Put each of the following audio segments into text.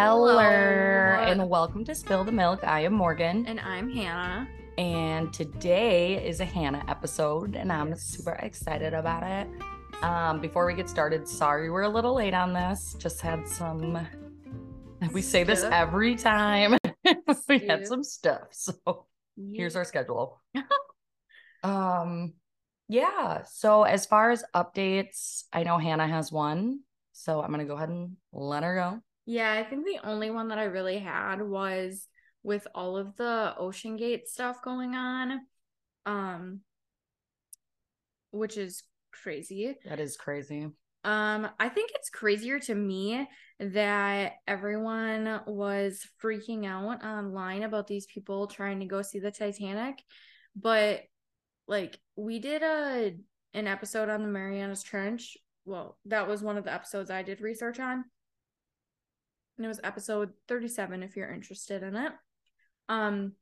Hello, and welcome to Spill the Milk. I am Morgan, And I'm Hannah. and today is a Hannah episode, and I'm Yes. super excited about it. Um, before we get started, sorry we're a little late on this. Just had some. We say this every time. we had some stuff, so here's our schedule. um, yeah. So as far as updates, I know Hannah has one, so I'm gonna go ahead and let her go. Yeah, I think the only one that I really had was with all of the OceanGate stuff going on. Um which is crazy. That is crazy. Um, I think it's crazier to me that everyone was freaking out online about these people trying to go see the Titanic, but like we did a an episode on the Marianas Trench. Well, that was one of the episodes I did research on. And it was episode 37 if you're interested in it. Um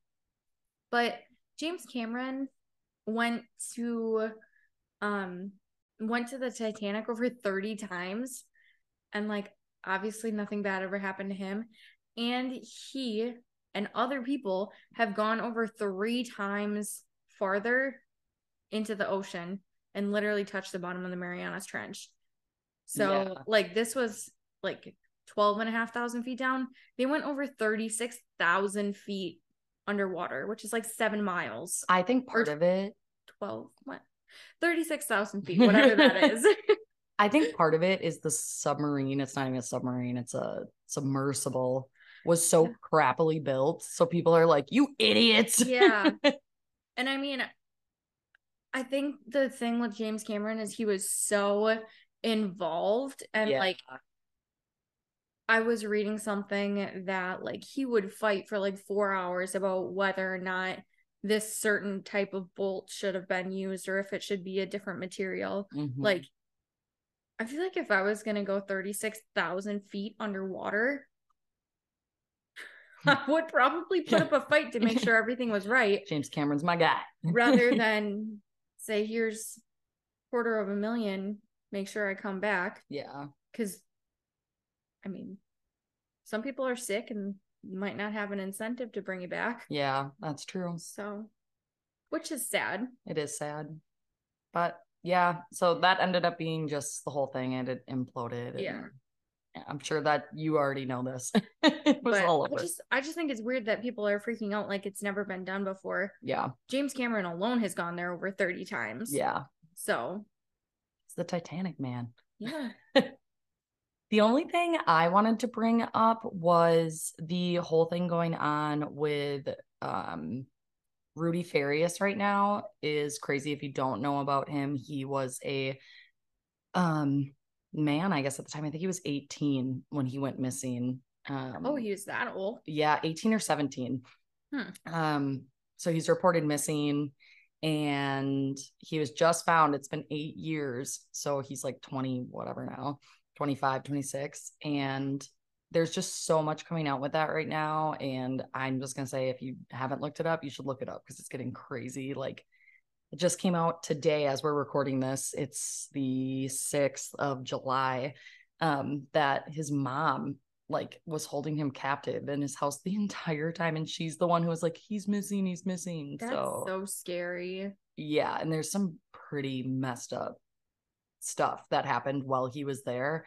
but James Cameron went to um went to the Titanic over 30 times and like obviously nothing bad ever happened to him and he and other people have gone over 3 times farther into the ocean and literally touched the bottom of the Marianas Trench. So Yeah. like this was like 12 and a half thousand feet down. They went over 36,000 feet underwater, which is like seven miles. I think part of it 12 what 36,000 feet whatever that is I think part of it is the submarine. It's not even a submarine, it's a submersible was so crappily built. So people are like, you idiots. yeah and i mean i think the thing with james cameron is he was so involved and Yeah. like i was reading something that like he would fight for like 4 hours about whether or not this certain type of bolt should have been used or if it should be a different material Mhm. like I feel like if I was gonna go 36,000 feet underwater, I would probably put up a fight to make sure everything was right James Cameron's my guy. rather than say, here's quarter of a million, make sure I come back. yeah. Cause I mean, some people are sick and might not have an incentive to bring you back. Yeah, that's true. So, which is sad. It is sad. But yeah, so that ended up being just the whole thing and it imploded. Yeah. I'm sure that you already know this. it was But all I over. just, I just think it's weird that people are freaking out like it's never been done before. yeah. James Cameron alone has gone there over 30 times. Yeah. So, It's the Titanic man. yeah. The only thing I wanted to bring up was the whole thing going on with um Rudy Farias right now is crazy if you don't know about him. He was a um man, I guess at the time I think he was 18 when he went missing. Um Oh, he was that old. yeah, 18 or 17. Hmm. Um, so he's reported missing and he was just found. It's been eight years. So he's like 20, whatever now, 25, 26. And there's just so much coming out with that right now. And I'm just gonna say if you haven't looked it up, you should look it up because it's getting crazy. Like it just came out today as we're recording this. It's the 6th of July. Um, that his mom like was holding him captive in his house the entire time and she's the one who was like he's missing he's missing That's so, so, scary. yeah and there's some pretty messed up stuff that happened while he was there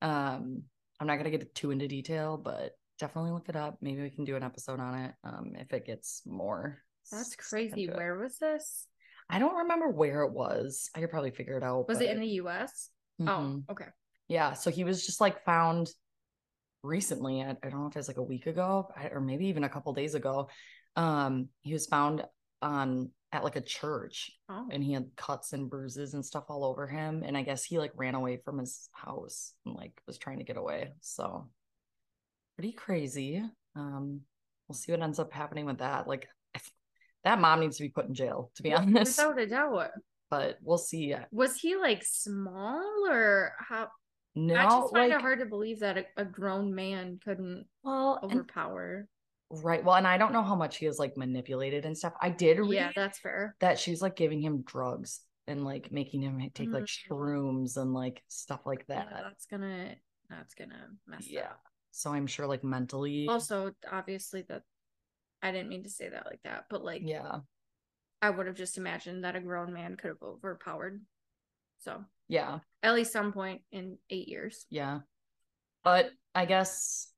um i'm not going to get too into detail but definitely look it up maybe we can do an episode on it um if it gets more That's crazy. Where was this? i don't remember where it was i could probably figure it out Was it in the US? Mhm. Oh, okay. Yeah, so he was just like found recently. I, I don't know if it's like a week ago or maybe even a couple days ago. Um, he was found on at like a church Oh, and he had cuts and bruises and stuff all over him. And I guess he like ran away from his house and like was trying to get away. So pretty crazy. Um, we'll see what ends up happening with that. Like that mom needs to be put in jail, to be Wi- honest. Without a doubt. But we'll see. Was he like small or how? No, I just find like, it hard to believe that a, a grown man couldn't well, overpower. Right. Well, and I don't know how much he is like manipulated and stuff. I did read Yeah, that's fair. that she's like giving him drugs and like making him take like Mm. shrooms and like stuff like Yeah, that. that's gonna that's gonna mess Yeah. up. So I'm sure like mentally. Also, obviously, that I didn't mean to say that like that, but like, yeah. I would have just imagined that a grown man could have overpowered. So, Yeah. at least some point in eight years. Yeah. But I guess,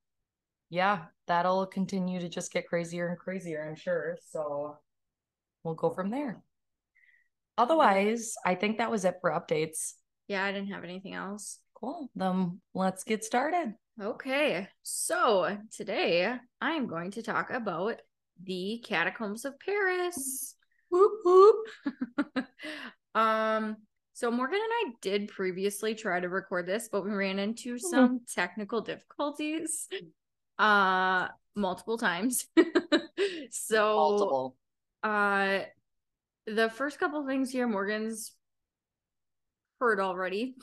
yeah, that'll continue to just get crazier and crazier, I'm sure. So we'll go from there. Otherwise, I think that was it for updates. Yeah, I didn't have anything else. Cool. Then let's get started. Okay, so today I'm going to talk about the catacombs of Paris. Whoop, whoop. um, so Morgan and I did previously try to record this, but we ran into some technical difficulties uh multiple times. so Multiple. uh the first couple things here Morgan's heard already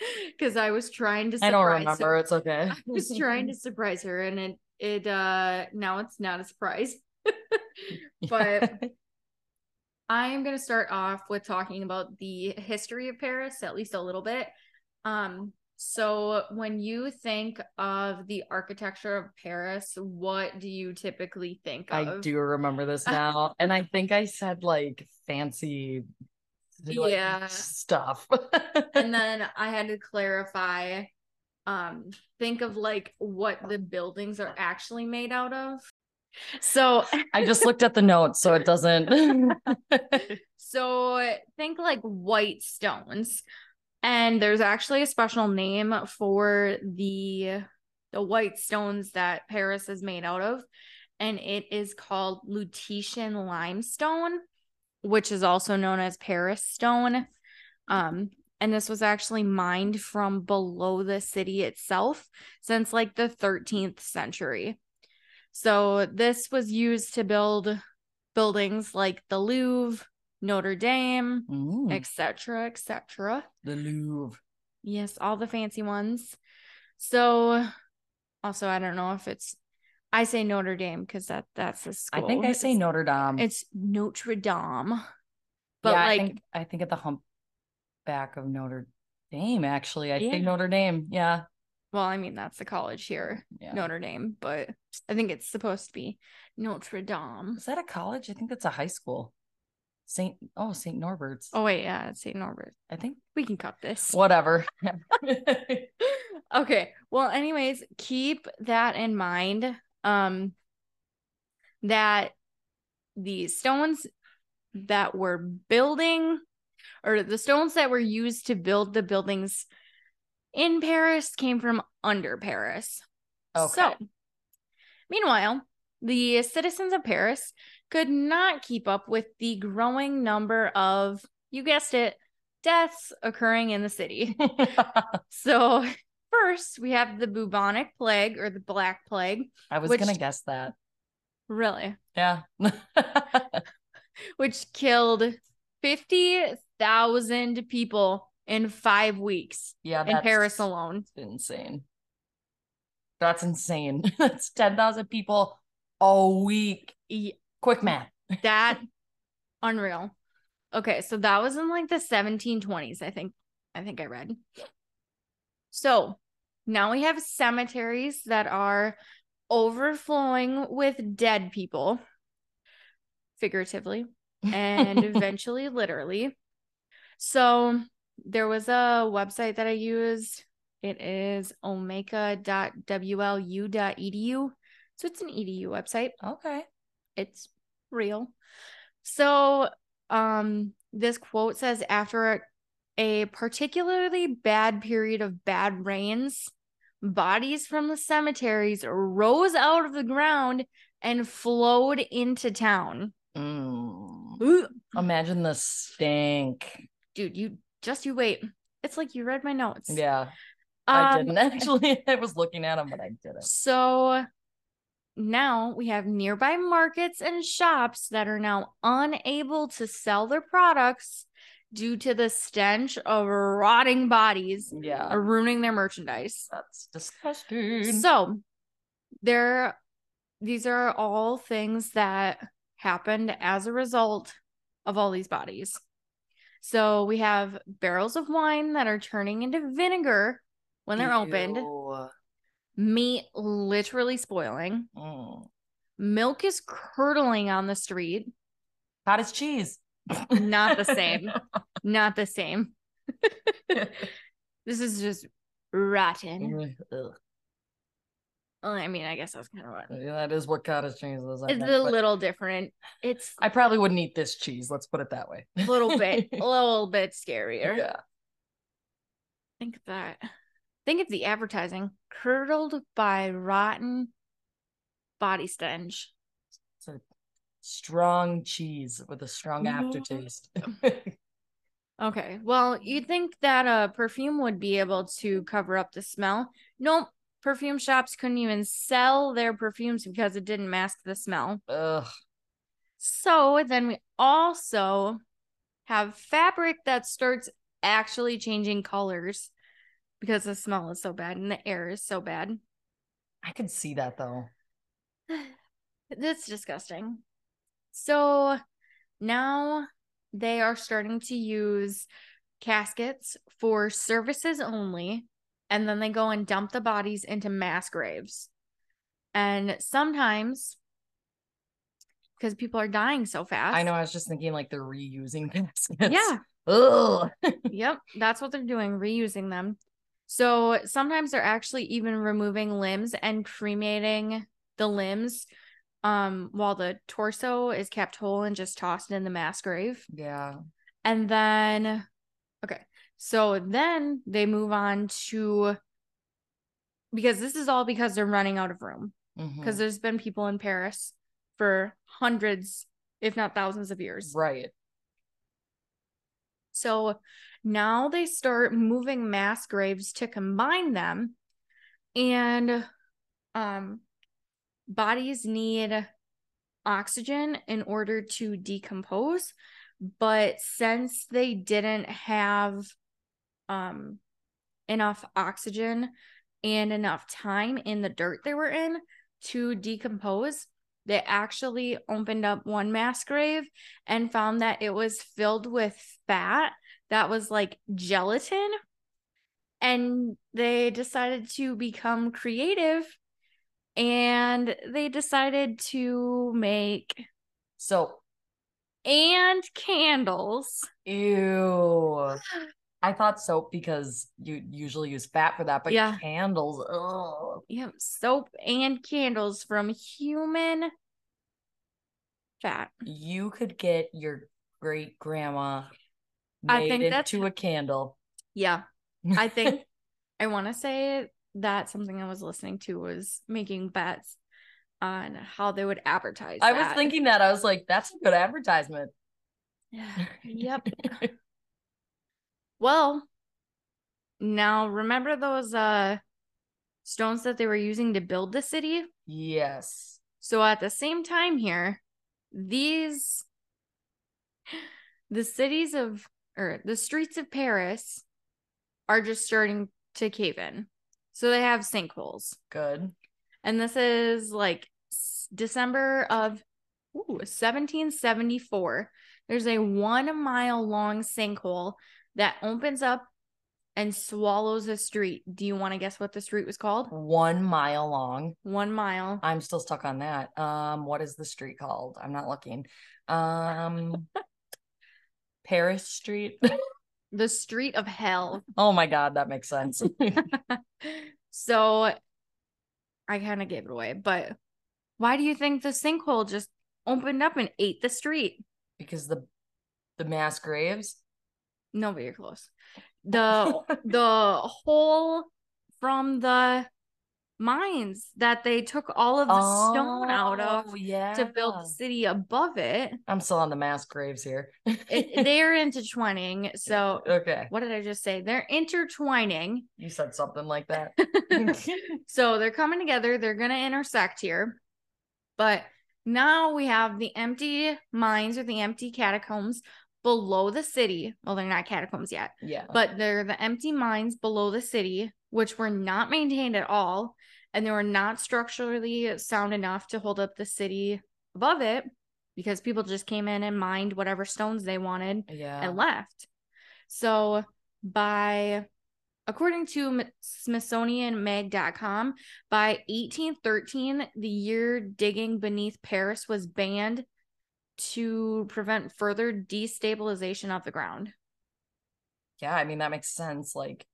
because I was trying to I don't remember. her. It's okay. I was trying to surprise her and it it uh now it's not a surprise. but I am going to start off with talking about the history of Paris at least a little bit. Um so when you think of the architecture of Paris, what do you typically think of? I do remember this now. and I think I said like fancy like, Yeah. stuff. and then I had to clarify um think of like what the buildings are actually made out of. So I just looked at the notes so it doesn't so think like white stones. And there's actually a special name for the the white stones that Paris is made out of and it is called Lutetia limestone, which is also known as Paris stone. Um and this was actually mined from below the city itself since like the 13th century. So this was used to build buildings like the Louvre, Notre Dame, etc., etc. the Louvre. Yes, all the fancy ones. So also I don't know if it's I say Notre Dame because that that's the school. I think I say It's- Notre Dame. It's Notre Dame. But yeah, like I think I think at the humpback of Notre Dame, actually. I Yeah. think Notre Dame. Yeah. well, I mean that's the college here, Yeah. Notre Dame, but I think it's supposed to be Notre Dame. Is that a college? I think that's a high school. Saint oh, Saint Norbert's. Oh wait, yeah, St. Norbert. I think We can cut this. whatever. okay. Well, anyways, keep that in mind. Um that the stones that were building or the stones that were used to build the buildings in Paris came from under Paris. Okay. So, meanwhile, the citizens of Paris could not keep up with the growing number of, you guessed it, deaths occurring in the city. So, first, we have the bubonic plague or the black plague. I was Which- gonna guess that. Really? Yeah. Which killed 50,000 people in five weeks yeah. in Paris alone. insane. That's insane. That's ten thousand people a week. Quick math. That unreal. Okay, so that was in like the 1720s, I think. I think I read. So now we have cemeteries that are overflowing with dead people, figuratively and eventually literally. So there was a website that I used. It is omeka.wlu.edu. So it's an edu website okay. It's real. So, um, this quote says after a, particularly bad period of bad rains, bodies from the cemeteries rose out of the ground and flowed into town. Mm. Imagine the stink. Dude, you just you wait. It's like you read my notes. Yeah, I Um, didn't actually. I was looking at them, but I didn't. So now we have nearby markets and shops that are now unable to sell their products due to the stench of rotting bodies Yeah, ruining their merchandise. that's disgusting. So there these are all things that happened as a result of all these bodies. So we have barrels of wine that are turning into vinegar when they're opened. Meat literally spoiling, Mm. milk is curdling on the street. Cottage cheese. Not the same. Not the same. This is just rotten. Ugh. Well, I mean, I guess that's kind of what. Yeah, that is what cottage cheese is. I It's a little different. It's I probably wouldn't eat this cheese. Let's put it that way. a little bit, a little bit scarier. yeah. Think that. Think of the advertising. Curdled by rotten body stench. It's a strong cheese with a strong No. aftertaste. Okay. Well, you'd think that a perfume would be able to cover up the smell. Nope. Perfume shops couldn't even sell their perfumes because it didn't mask the smell. Ugh. So then we also have fabric that starts actually changing colors because the smell is so bad and the air is so bad. I could see that though. That's disgusting. So now they are starting to use caskets for services only, and then they go and dump the bodies into mass graves. And sometimes, because people are dying so fast. I know. I was just thinking like they're reusing caskets. Yeah. Ugh. yep. That's what they're doing, reusing them. So sometimes they're actually even removing limbs and cremating the limbs um while the torso is kept whole and just tossed in the mass grave. Yeah. And then okay. So then they move on to because this is all because they're running out of room. Because there's been people in Paris for hundreds, if not thousands of years. right. So now they start moving mass graves to combine them. And um bodies need oxygen in order to decompose. But since they didn't have um enough oxygen and enough time in the dirt they were in to decompose they actually opened up one mass grave and found that it was filled with fat that was like gelatin. And they decided to become creative and they decided to make soap and candles. ew. I thought soap because you usually use fat for that, but Yeah. candles. Ugh. Yep, soap and candles from human fat. You could get your great grandma I made think that's- into a candle. Yeah. I think I want to say that something I was listening to was making bets on how they would advertise. I was thinking that. I was like, that's a good advertisement. Yeah. yep. Well, now remember those uh stones that they were using to build the city? yes. So at the same time here, these the cities of or the streets of Paris are just starting to cave in. So they have sinkholes. Good. And this is like December of ooh, 1774. There's a one mile long sinkhole that opens up and swallows a street. Do you want to guess what the street was called? One mile long. One mile. I'm still stuck on that. Um, what is the street called? I'm not looking. Um, Paris Street. The street of hell. oh my God, that makes sense. so I kind of gave it away, but why do you think the sinkhole just opened up and ate the street? because the the mass graves. No, but you're close. The the hole from the mines that they took all of the stone out of Oh, yeah. to build the city above it. I'm still on the mass graves here. it they're intertwining. So okay, what did I just say? They're intertwining. you said something like that. so they're coming together. They're going to intersect here. But now we have the empty mines or the empty catacombs below the city. Well, they're not catacombs yet, yeah, but they're the empty mines below the city, which were not maintained at all. And they were not structurally sound enough to hold up the city above it because people just came in and mined whatever stones they wanted yeah. and left. So by according to smithsonianmag.com by 1813 the year digging beneath paris was banned to prevent further destabilization of the ground yeah i mean that makes sense like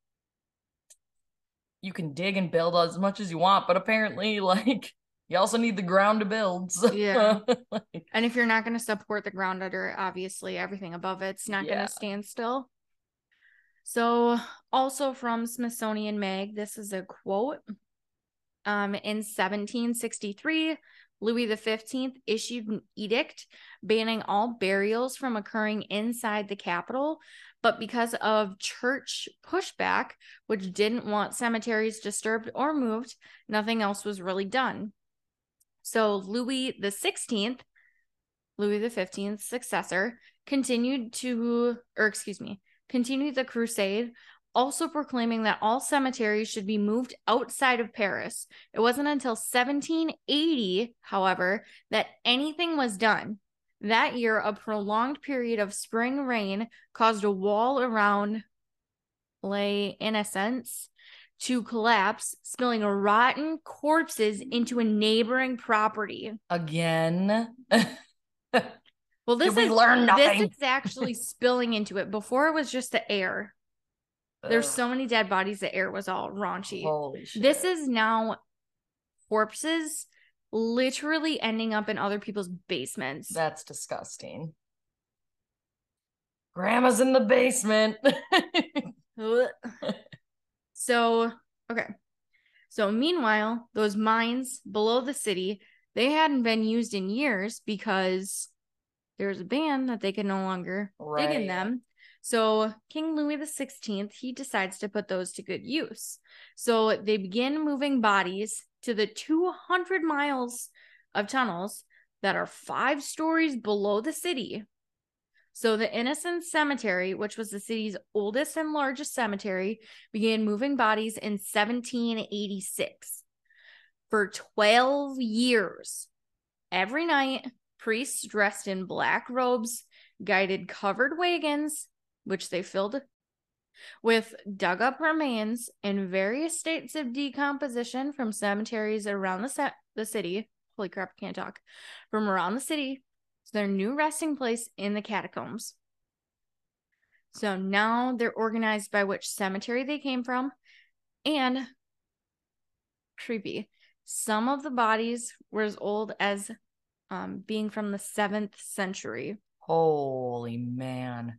you can dig and build as much as you want but apparently like you also need the ground to build so. yeah and if you're not going to support the ground under it obviously everything above it's not yeah. going to stand still so, also from Smithsonian Mag, this is a quote. Um, in 1763, Louis XV issued an edict banning all burials from occurring inside the capital. But because of church pushback, which didn't want cemeteries disturbed or moved, nothing else was really done. So Louis XVI, Louis XV's successor, continued to, or excuse me, continued the crusade, also proclaiming that all cemeteries should be moved outside of Paris. It wasn't until 1780, however, that anything was done. That year, a prolonged period of spring rain caused a wall around Les Innocents to collapse, spilling rotten corpses into a neighboring property. Again. Well, this is learn nothing. This is actually spilling into it. Before it was just the air. There's so many dead bodies. The air was all raunchy. Holy shit! This is now corpses literally ending up in other people's basements. That's disgusting. Grandma's in the basement. so, okay. So, meanwhile, those mines below the city, they hadn't been used in years because there's a ban that they can no longer right. dig in them. So King Louis XVI, he decides to put those to good use. So they begin moving bodies to the 200 miles of tunnels that are five stories below the city. So the Innocent Cemetery, which was the city's oldest and largest cemetery, began moving bodies in 1786. For 12 years, every night, Priests dressed in black robes guided covered wagons, which they filled with dug up remains in various states of decomposition from cemeteries around the, se- the city. Holy crap, can't talk. From around the city to their new resting place in the catacombs. So now they're organized by which cemetery they came from and creepy. Some of the bodies were as old as um, being from the seventh century. Holy man.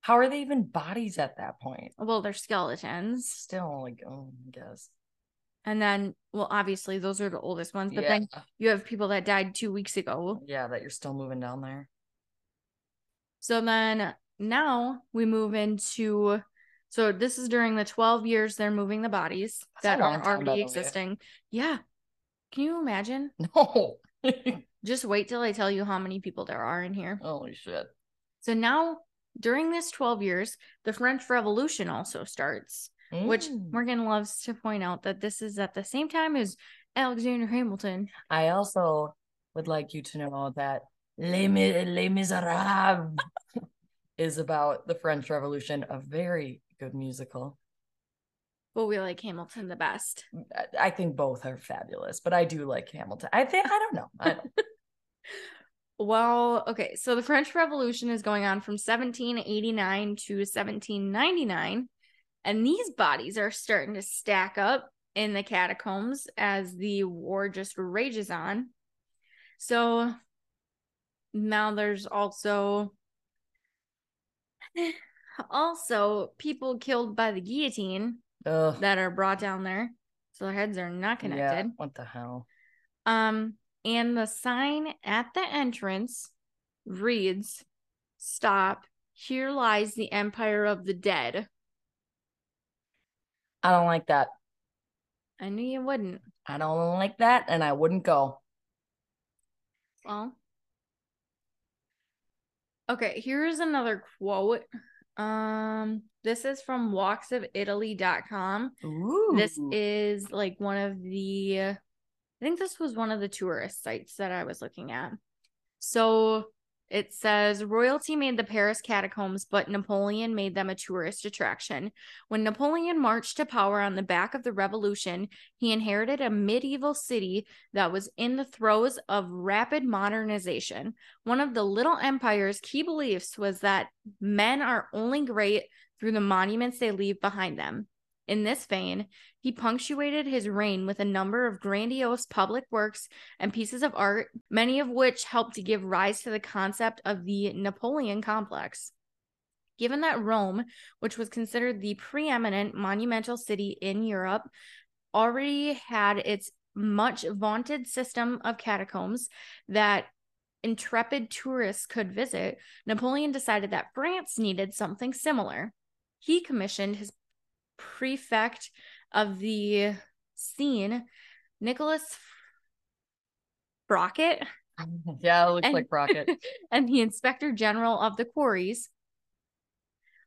How are they even bodies at that point? Well, they're skeletons. Still, like, oh, I guess. And then, well, obviously, those are the oldest ones, but yeah. then you have people that died two weeks ago. Yeah, that you're still moving down there. So then now we move into so this is during the 12 years they're moving the bodies That's that are already existing. Yeah. Can you imagine? No. Just wait till I tell you how many people there are in here. Holy shit. So now, during this 12 years, the French Revolution also starts, mm. which Morgan loves to point out that this is at the same time as Alexander Hamilton. I also would like you to know that Les, Les Miserables is about the French Revolution, a very good musical. But we like Hamilton the best. I think both are fabulous, but I do like Hamilton. I think I don't know. I don't. Well, okay. So the French Revolution is going on from 1789 to 1799, and these bodies are starting to stack up in the catacombs as the war just rages on. So now there's also also people killed by the guillotine Ugh. that are brought down there. So their heads are not connected. Yeah, what the hell? Um, and the sign at the entrance reads, Stop. Here lies the empire of the dead. I don't like that. I knew you wouldn't. I don't like that, and I wouldn't go. Well, okay, here's another quote um, this is from walksofitaly.com. Ooh. This is like one of the I think this was one of the tourist sites that I was looking at. So It says royalty made the Paris catacombs, but Napoleon made them a tourist attraction. When Napoleon marched to power on the back of the revolution, he inherited a medieval city that was in the throes of rapid modernization. One of the little empire's key beliefs was that men are only great through the monuments they leave behind them. In this vein, he punctuated his reign with a number of grandiose public works and pieces of art, many of which helped to give rise to the concept of the Napoleon complex. Given that Rome, which was considered the preeminent monumental city in Europe, already had its much vaunted system of catacombs that intrepid tourists could visit, Napoleon decided that France needed something similar. He commissioned his prefect of the Seine, Nicholas Brockett. Yeah, it looks and, like Brockett. and the inspector general of the quarries,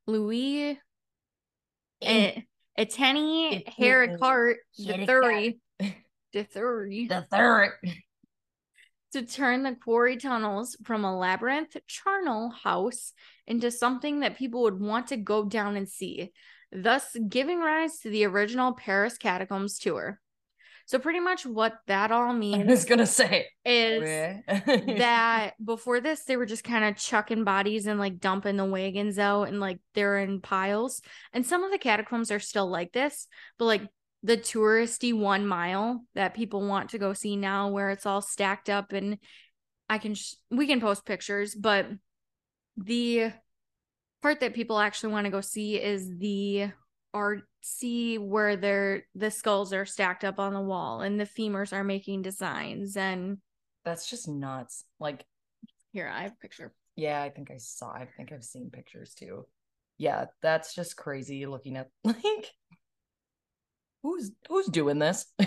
Louis the third. The third. The third. To turn the quarry tunnels from a labyrinth charnel house into something that people would want to go down and see thus giving rise to the original Paris Catacombs tour. So pretty much what that all means I was gonna say is that before this they were just kind of chucking bodies and like dumping the wagons out and like they're in piles. And some of the catacombs are still like this, but like the touristy one mile that people want to go see now where it's all stacked up and I can sh- we can post pictures, but the part that people actually want to go see is the art see where they're the skulls are stacked up on the wall and the femurs are making designs and that's just nuts. Like here i have a picture. yeah i think i saw i think i've seen pictures too. Yeah that's just crazy looking at like who's who's doing this?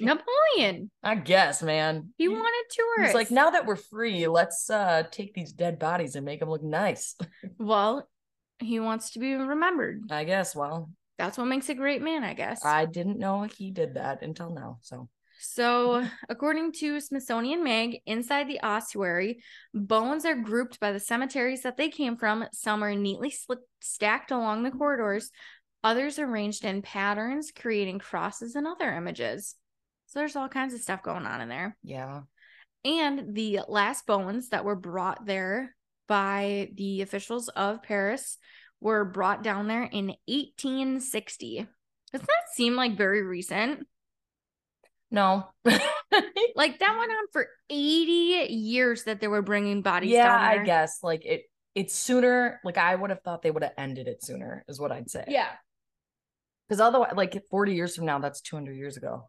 Napoleon. I guess, man. He wanted tourists. He's like, now that we're free, let's uh take these dead bodies and make them look nice. well, he wants to be remembered. I guess. Well, that's what makes a great man, I guess. I didn't know he did that until now. So so, according to Smithsonian Mag, inside the ossuary, bones are grouped by the cemeteries that they came from. Some are neatly stacked along the corridors, others arranged in patterns, creating crosses and other images. So there's all kinds of stuff going on in there. Yeah. And the last bones that were brought there by the officials of Paris were brought down there in 1860. Doesn't that seem like very recent? No. like that went on for 80 years that they were bringing bodies yeah, I guess. Like it it's sooner like I would have thought they would have ended it sooner is what I'd say. Yeah. Because otherwise, like 40 years from now, that's 200 years ago.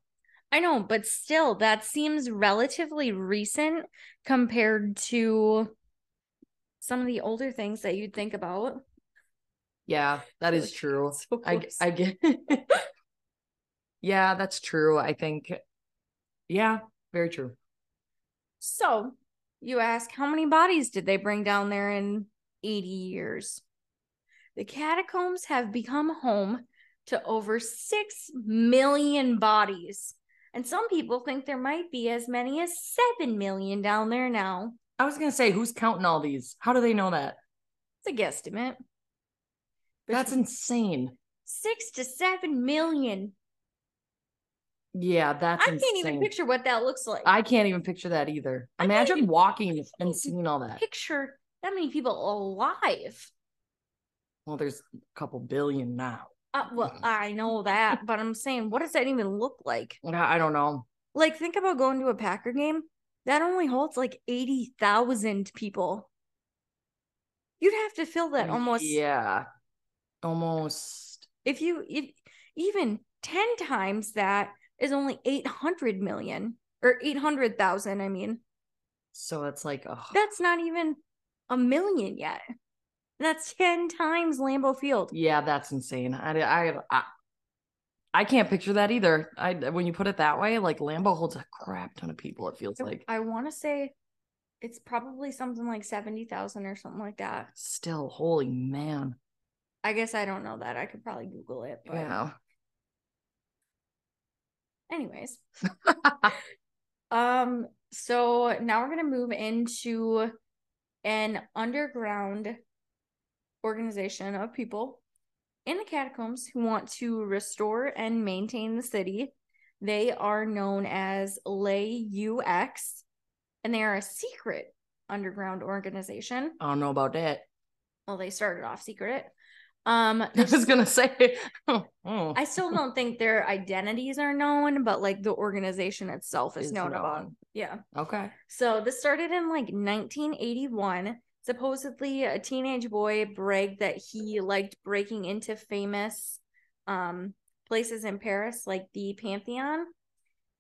I know, but still, that seems relatively recent compared to some of the older things that you'd think about. Yeah, that is true. So I I get. yeah, that's true. I think. Yeah, very true. So, you ask, how many bodies did they bring down there in 80 years? The catacombs have become home to over 6 million bodies. And some people think there might be as many as 7 million down there now. I was going to say, who's counting all these? How do they know that? It's a guesstimate. That's insane. Six to seven million. Yeah, that's. I can't insane. even picture what that looks like. I can't even picture that either. I Imagine walking and seeing all that. Picture that many people alive. Well, there's a couple billion now. Uh, well. I know that, but I'm saying, what does that even look like? I don't know. Like, think about going to a Packer game. That only holds like eighty thousand people. You'd have to fill that almost. Yeah, almost. If you if even ten times that is only eight hundred million or eight hundred thousand. I mean. So it's like, oh. that's not even a million yet. That's 10 times Lambeau Field. Yeah, that's insane. I, I, I, I can't picture that either. I when you put it that way, like Lambeau holds a crap ton of people. It feels like I want to say it's probably something like seventy thousand or something like that. Still, holy man! I guess I don't know that. I could probably Google it. But... Yeah. Anyways, um, so now we're gonna move into an underground organization of people in the catacombs who want to restore and maintain the city. They are known as Les UX, and they are a secret underground organization. I don't know about that. Well, they started off secret. Um, I was gonna say, oh, I still don't think their identities are known, but like the organization itself is, Is known, known. about. Yeah. okay. So this started in like 1981. Supposedly, a teenage boy bragged that he liked breaking into famous um, places in Paris, like the Pantheon.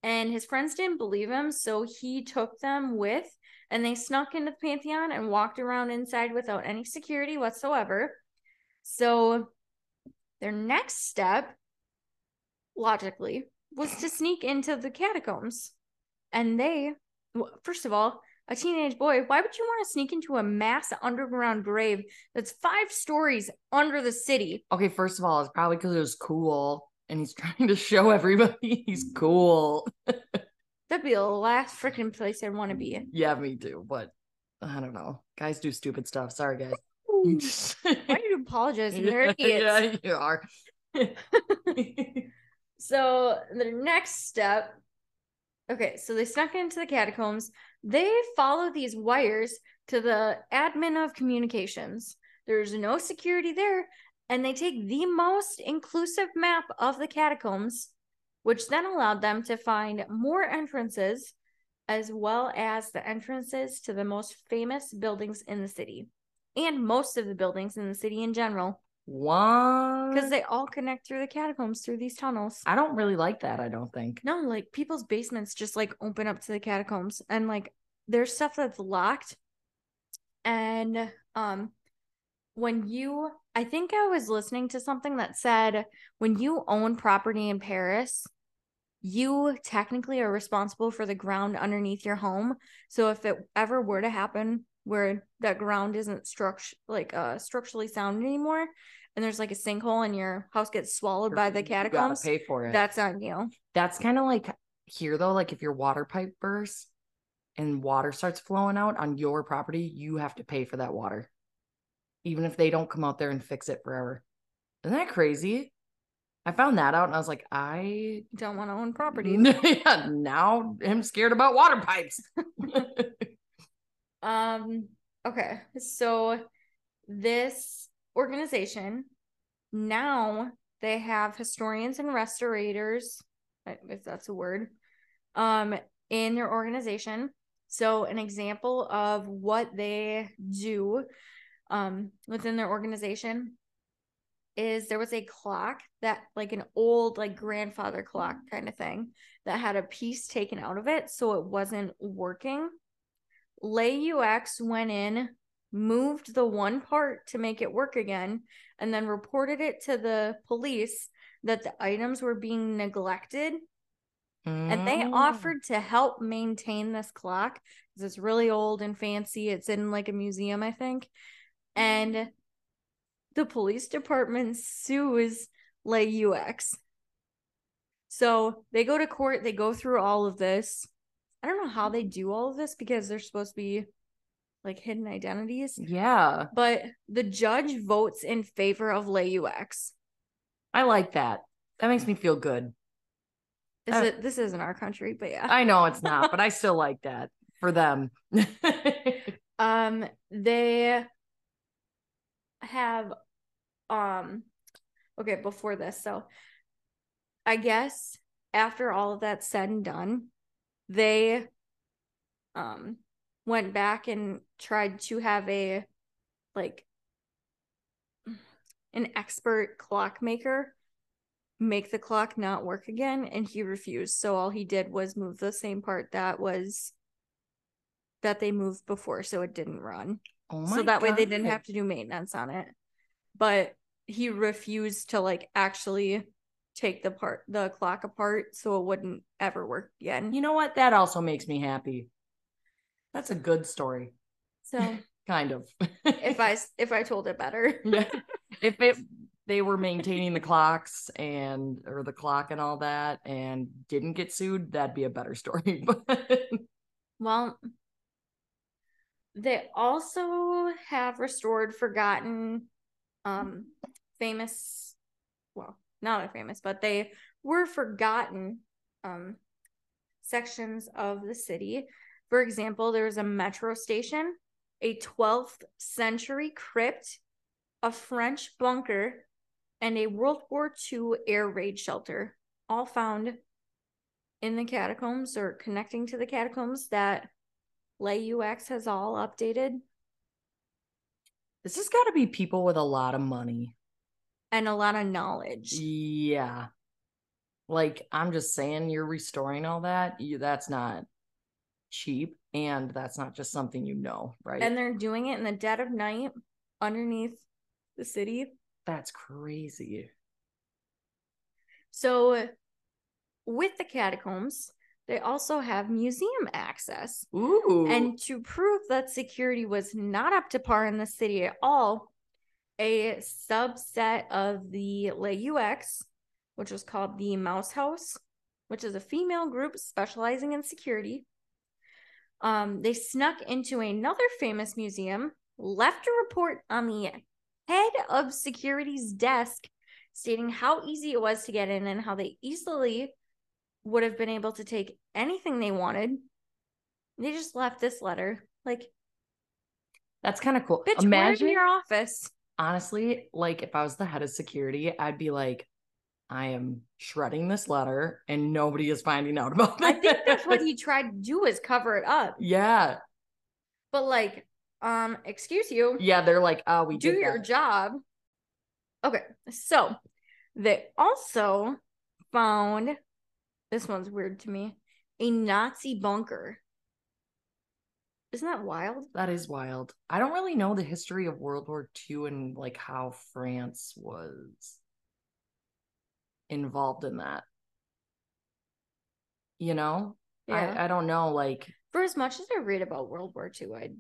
And his friends didn't believe him, so he took them with, and they snuck into the Pantheon and walked around inside without any security whatsoever. So their next step, logically, was to sneak into the catacombs. And they, first of all, a teenage boy, why would you want to sneak into a mass underground grave that's five stories under the city? Okay, first of all, it's probably because it was cool and he's trying to show everybody he's cool. That'd be the last freaking place I'd want to be. In. Yeah, me too. But I don't know. Guys do stupid stuff. Sorry, guys. Why do you apologize? They're idiots. yeah, you are. So the next step, okay, so they snuck into the catacombs. They follow these wires to the admin of communications. There's no security there, and they take the most inclusive map of the catacombs, which then allowed them to find more entrances, as well as the entrances to the most famous buildings in the city, and most of the buildings in the city in general, what? because they all connect through the catacombs through these tunnels. I don't really like that. I don't think. No, like people's basements just like open up to the catacombs and like there's stuff that's locked. And um when you I think I was listening to something that said when you own property in Paris, you technically are responsible for the ground underneath your home. So if it ever were to happen where that ground isn't struct like uh structurally sound anymore and there's like a sinkhole and your house gets swallowed by the catacombs, pay for it. that's on you. That's kind of like here though. Like if your water pipe bursts and water starts flowing out on your property, you have to pay for that water, even if they don't come out there and fix it forever. Isn't that crazy? I found that out and I was like, I Don't want to own property. yeah, now I'm scared about water pipes. Um, okay. So this organization now they have historians and restorators, if that's a word, um, in their organization. So an example of what they do um within their organization is there was a clock that like an old like grandfather clock kind of thing that had a piece taken out of it so it wasn't working Les UX went in, moved the one part to make it work again, and then reported it to the police that the items were being neglected. And they Mm. offered to help maintain this clock. 'cause It's really old and fancy. It's in like a museum, I think. And the police department sues Les UX. So they go to court, they go through all of this. I don't know how they do all of this because they're supposed to be like hidden identities, Yeah, but the judge votes in favor of Les UX. I like that. That makes me feel good. This, Uh, is, this isn't our country, but yeah. I know it's not, but I still like that for them. um they have um okay before this so i guess after all of that said and done they um went back and tried to have a like an expert clockmaker make the clock not work again and he refused. So all he did was move the same part that was that they moved before so it didn't run. Oh so that way they didn't have to do maintenance on it. But he refused to like actually take the part the clock apart so it wouldn't ever work again You know what? That also makes me happy. That's a good story, so kind of. if i if i told it better Yeah. if it they were maintaining the clocks and or the clock and all that and didn't get sued, that'd be a better story. But well they also have restored forgotten um famous well not famous but they were forgotten um sections of the city for example there's a metro station a 12th century crypt a french bunker and a world war ii air raid shelter all found in the catacombs or connecting to the catacombs that Les UX has all updated. This has got to be people with a lot of money and a lot of knowledge. Yeah. Like I'm just saying you're restoring all that. You that's not cheap and that's not just something you know, right? And they're doing it in the dead of night underneath the city. That's crazy. So with the catacombs, they also have museum access. Ooh. And to prove that security was not up to par in the city at all, a subset of the Les UX, which was called the Mouse House, which is a female group specializing in security, um, they snuck into another famous museum, left a report on the head of security's desk stating how easy it was to get in and how they easily would have been able to take anything they wanted. They just left this letter. Like, that's kind of cool. Bitch, Imagine in your office. Honestly, like if I was the head of security, I'd be like, I am shredding this letter and nobody is finding out about it. I think that's what he tried to do is cover it up. Yeah. But like, um, excuse you. Yeah, they're like, oh, we do your that. job. Okay, so they also found this one's weird to me. A Nazi bunker. Isn't that wild? That is wild. I don't really know the history of World War II and like how France was involved in that. You know? Yeah. I, I don't know, like for as much as I read about World War II, I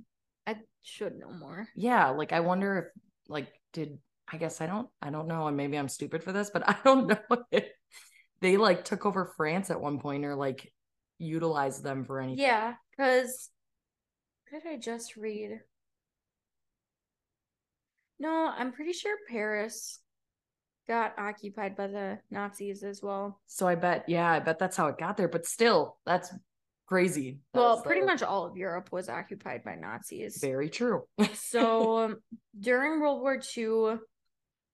I should know more. Yeah, like I wonder if like did I guess I don't I don't know, and maybe I'm stupid for this, but I don't know if they like took over France at one point or like utilized them for anything. Yeah, because what did I just read? No, I'm pretty sure Paris got occupied by the Nazis as well. So I bet, yeah, I bet that's how it got there. But still, that's crazy. well, pretty the... much all of Europe was occupied by Nazis. Very true. so um, during World War II,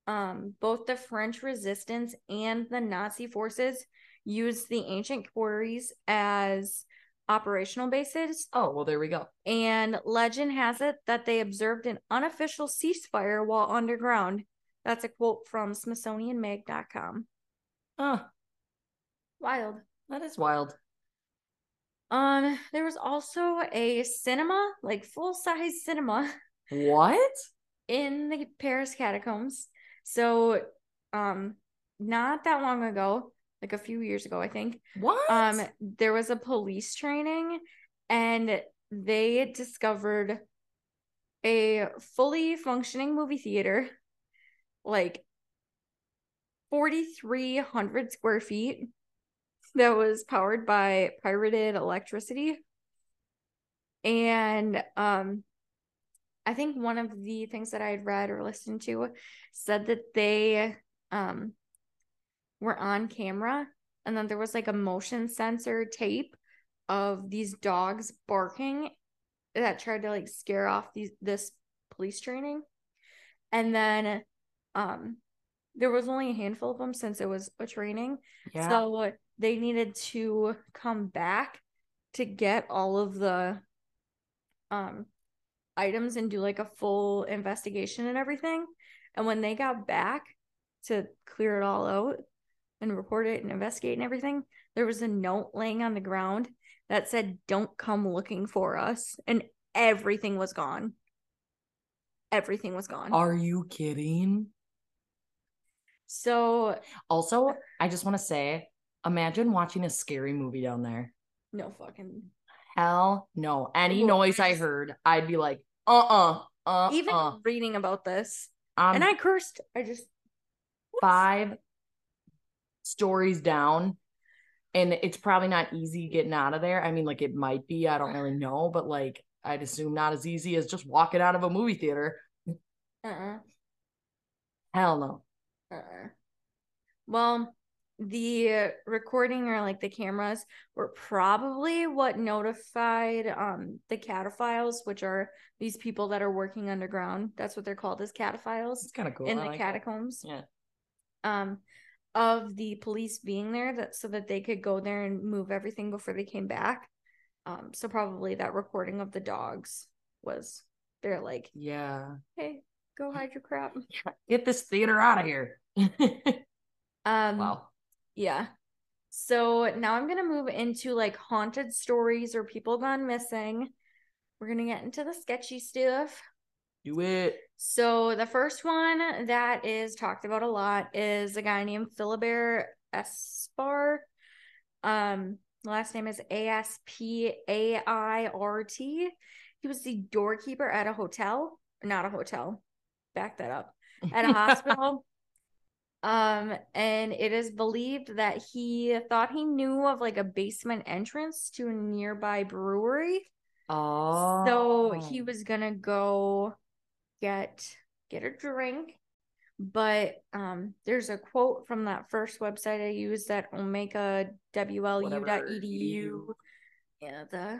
um, both the French resistance and the Nazi forces used the ancient quarries as operational bases. Oh, well, there we go. And legend has it that they observed an unofficial ceasefire while underground. That's a quote from SmithsonianMag.com. Oh, wild. That is wild. Um, there was also a cinema, like full size cinema. What? In the Paris catacombs. So, um, not that long ago, like a few years ago, I think. What? Um, there was a police training, and they discovered a fully functioning movie theater, like 4,300 square feet, that was powered by pirated electricity. And um, I think one of the things that I had read or listened to said that they um were on camera and then there was like a motion sensor tape of these dogs barking that tried to like scare off these this police training. And then um there was only a handful of them since it was a training. Yeah. So they needed to come back to get all of the um items and do like a full investigation and everything. And when they got back to clear it all out and report it and investigate and everything, there was a note laying on the ground that said, Don't come looking for us. And everything was gone. Everything was gone. Are you kidding? So, also, I just want to say, imagine watching a scary movie down there. No fucking hell no. Any noise I heard, I'd be like, uh-uh. Uh, Even reading about this. Um, and I cursed. I just five stories down. And it's probably not easy getting out of there. I mean, like it might be, I don't really know, but like I'd assume not as easy as just walking out of a movie theater. Uh-uh. Hell no. Uh-uh. Well, the recording or like the cameras were probably what notified um the cataphiles, which are these people that are working underground. That's what they're called as cataphiles It's kind of cool. in I the like it. catacombs. Yeah. Um of the police being there that so that they could go there and move everything before they came back. Um so probably that recording of the dogs was they're like, Yeah. "Hey, go hide your crap." Get this theater out of here. Um wow. Yeah. So now I'm gonna move into like haunted stories or people gone missing. We're gonna get into the sketchy stuff. Do it. So the first one that is talked about a lot is a guy named Philibert Aspairt. Um, last name is A S P A I R T. He was the doorkeeper at a hotel, not a hotel. Back that up. At a hospital. Um, and it is believed that he thought he knew of like a basement entrance to a nearby brewery. Oh. So he was gonna go get get a drink. But um there's a quote from that first website I used that Omega Whatever, WLU.edu. edu. Yeah, the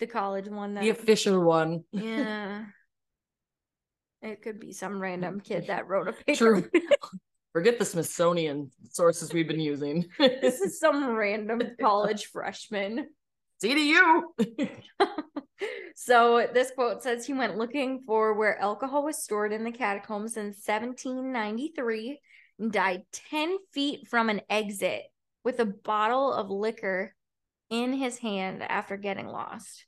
the college one that the official one. yeah. It could be some random kid that wrote a paper. True. Forget the Smithsonian sources we've been using. this is some random college freshman. See to you. So this quote says he went looking for where alcohol was stored in the catacombs in 1793 and died 10 feet from an exit with a bottle of liquor in his hand after getting lost.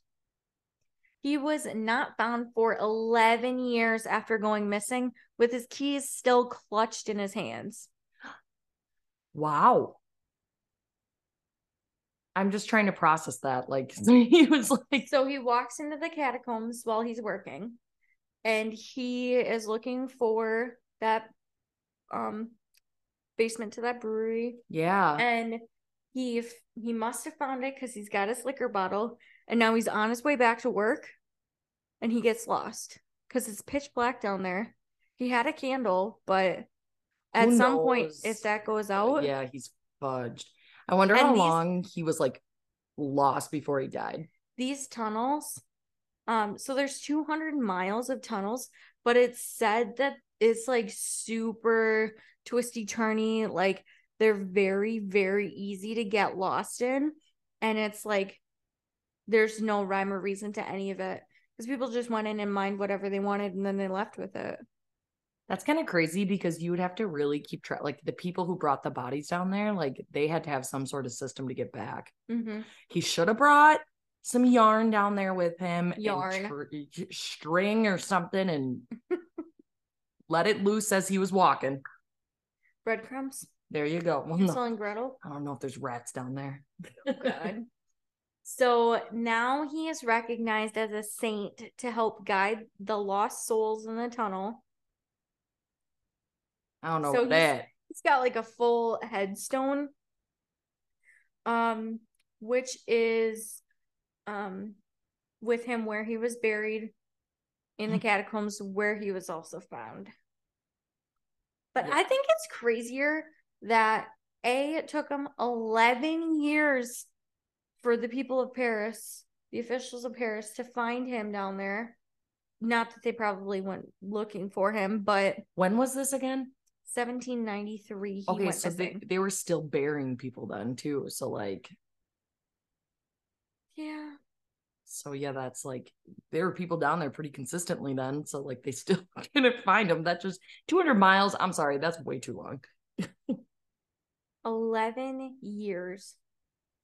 He was not found for 11 years after going missing with his keys still clutched in his hands. wow. I'm just trying to process that. Like he was like, So he walks into the catacombs while he's working and he is looking for that um basement to that brewery yeah. and he he must have found it cuz he's got his liquor bottle and now he's on his way back to work and he gets lost cuz it's pitch black down there. He had a candle, but at Who some point if that goes out, Yeah, he's fudged. I wonder And how these- long he was like lost before he died. these tunnels um so there's 200 miles of tunnels but it's said that it's like super twisty turny like they're very very easy to get lost in and it's like there's no rhyme or reason to any of it because people just went in and mined whatever they wanted and then they left with it That's kind of crazy because you would have to really keep track. Like the people who brought the bodies down there, like they had to have some sort of system to get back. mm-hmm. He should have brought some yarn down there with him, Yarn. tr- string or something, and let it loose as he was walking. breadcrumbs There you go. Well, Hansel no, and Gretel I don't know if there's rats down there. God. So now he is recognized as a saint to help guide the lost souls in the tunnel. I don't know So he's- that. He's got like a full headstone, um, which is um with him where he was buried in the catacombs where he was also found. But Yeah. I think it's crazier that A, it took him 11 years for the people of Paris, the officials of Paris, to find him down there. Not that they probably went looking for him, but When was this again? 1793 he okay, so they, they were still burying people then too. So like, Yeah. so yeah, that's like there were people down there pretty consistently then. So like they still couldn't find them. That's just 200 miles. I'm sorry, that's way too long. 11 years.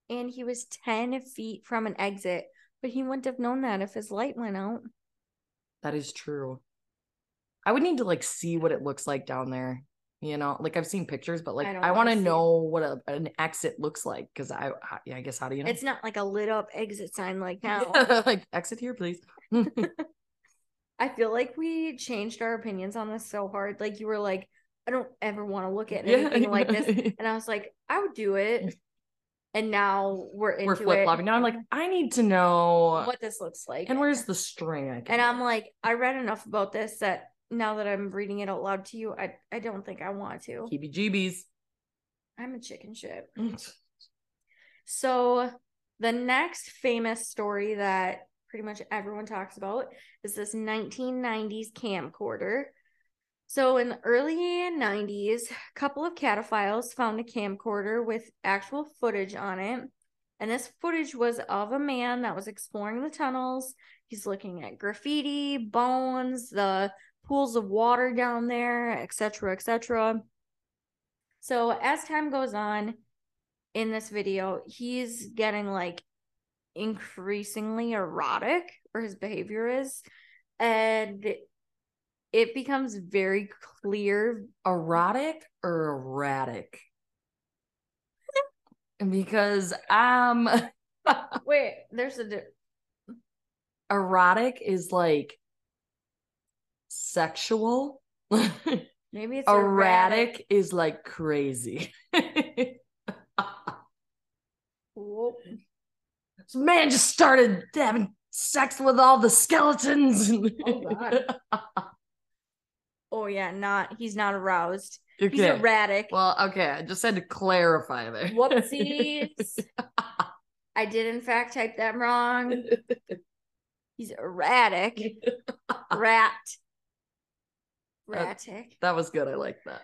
And he was 10 feet from an exit, but he wouldn't have known that if his light went out. That is true. I would need to like see what it looks like down there. You know, like I've seen pictures, but like I I, want to see it. know what a, an exit looks like because I, I, yeah, I guess how do you know? It's not like a lit up exit sign like now. like exit here, please. I feel like we changed our opinions on this so hard. Like you were like, I don't ever want to look at Yeah. anything like this. And I was like, I would do it. and now we're into We're flip flopping. it. Now I'm like, I need to know. what this looks like. and where's the string? And I'm like, I read enough about this that now that I'm reading it out loud to you, I I don't think I want to. heebie jeebies. I'm a chicken shit. So the next famous story that pretty much everyone talks about is this 1990s camcorder. So in the early 90s, a couple of cataphiles found a camcorder with actual footage on it. And this footage was of a man that was exploring the tunnels. He's looking at graffiti, bones, the pools of water down there, etc., etc. So as time goes on, in this video, he's getting like increasingly erotic, or his behavior is. And it becomes very clear. Erotic or erratic? because um Wait, there's a. di- erotic is like sexual. Maybe it's erratic is like crazy. This man just started having sex with all the skeletons. Oh, Oh yeah, not he's not aroused. He's erratic. Well, okay. I just had to clarify there. Whoopsies. I did in fact type that wrong. He's erratic. Rat. Ratic. that was good. I like that.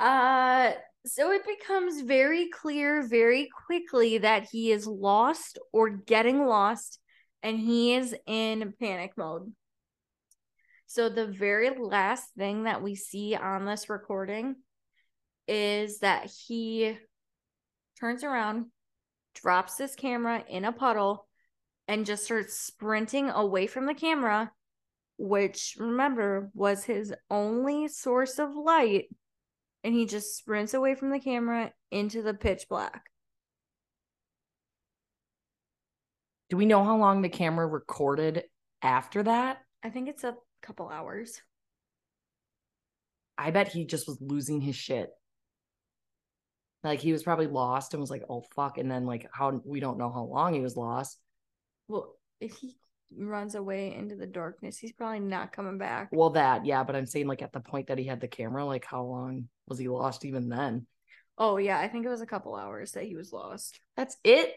Uh so it becomes very clear very quickly that he is lost or getting lost and he is in panic mode. So the very last thing that we see on this recording is that he turns around, drops his camera in a puddle and just starts sprinting away from the camera, which remember was his only source of light and he just sprints away from the camera into the pitch black. Do we know how long the camera recorded after that? I think it's a couple hours. I bet he just was losing his shit. Like he was probably lost and was like, "Oh fuck!" And then like how we don't know how long he was lost. Well, if he runs away into the darkness, he's probably not coming back. Well, that yeah, but I'm saying like at the point that he had the camera, like how long was he lost even then? Oh yeah, I think it was a couple hours that he was lost. That's it.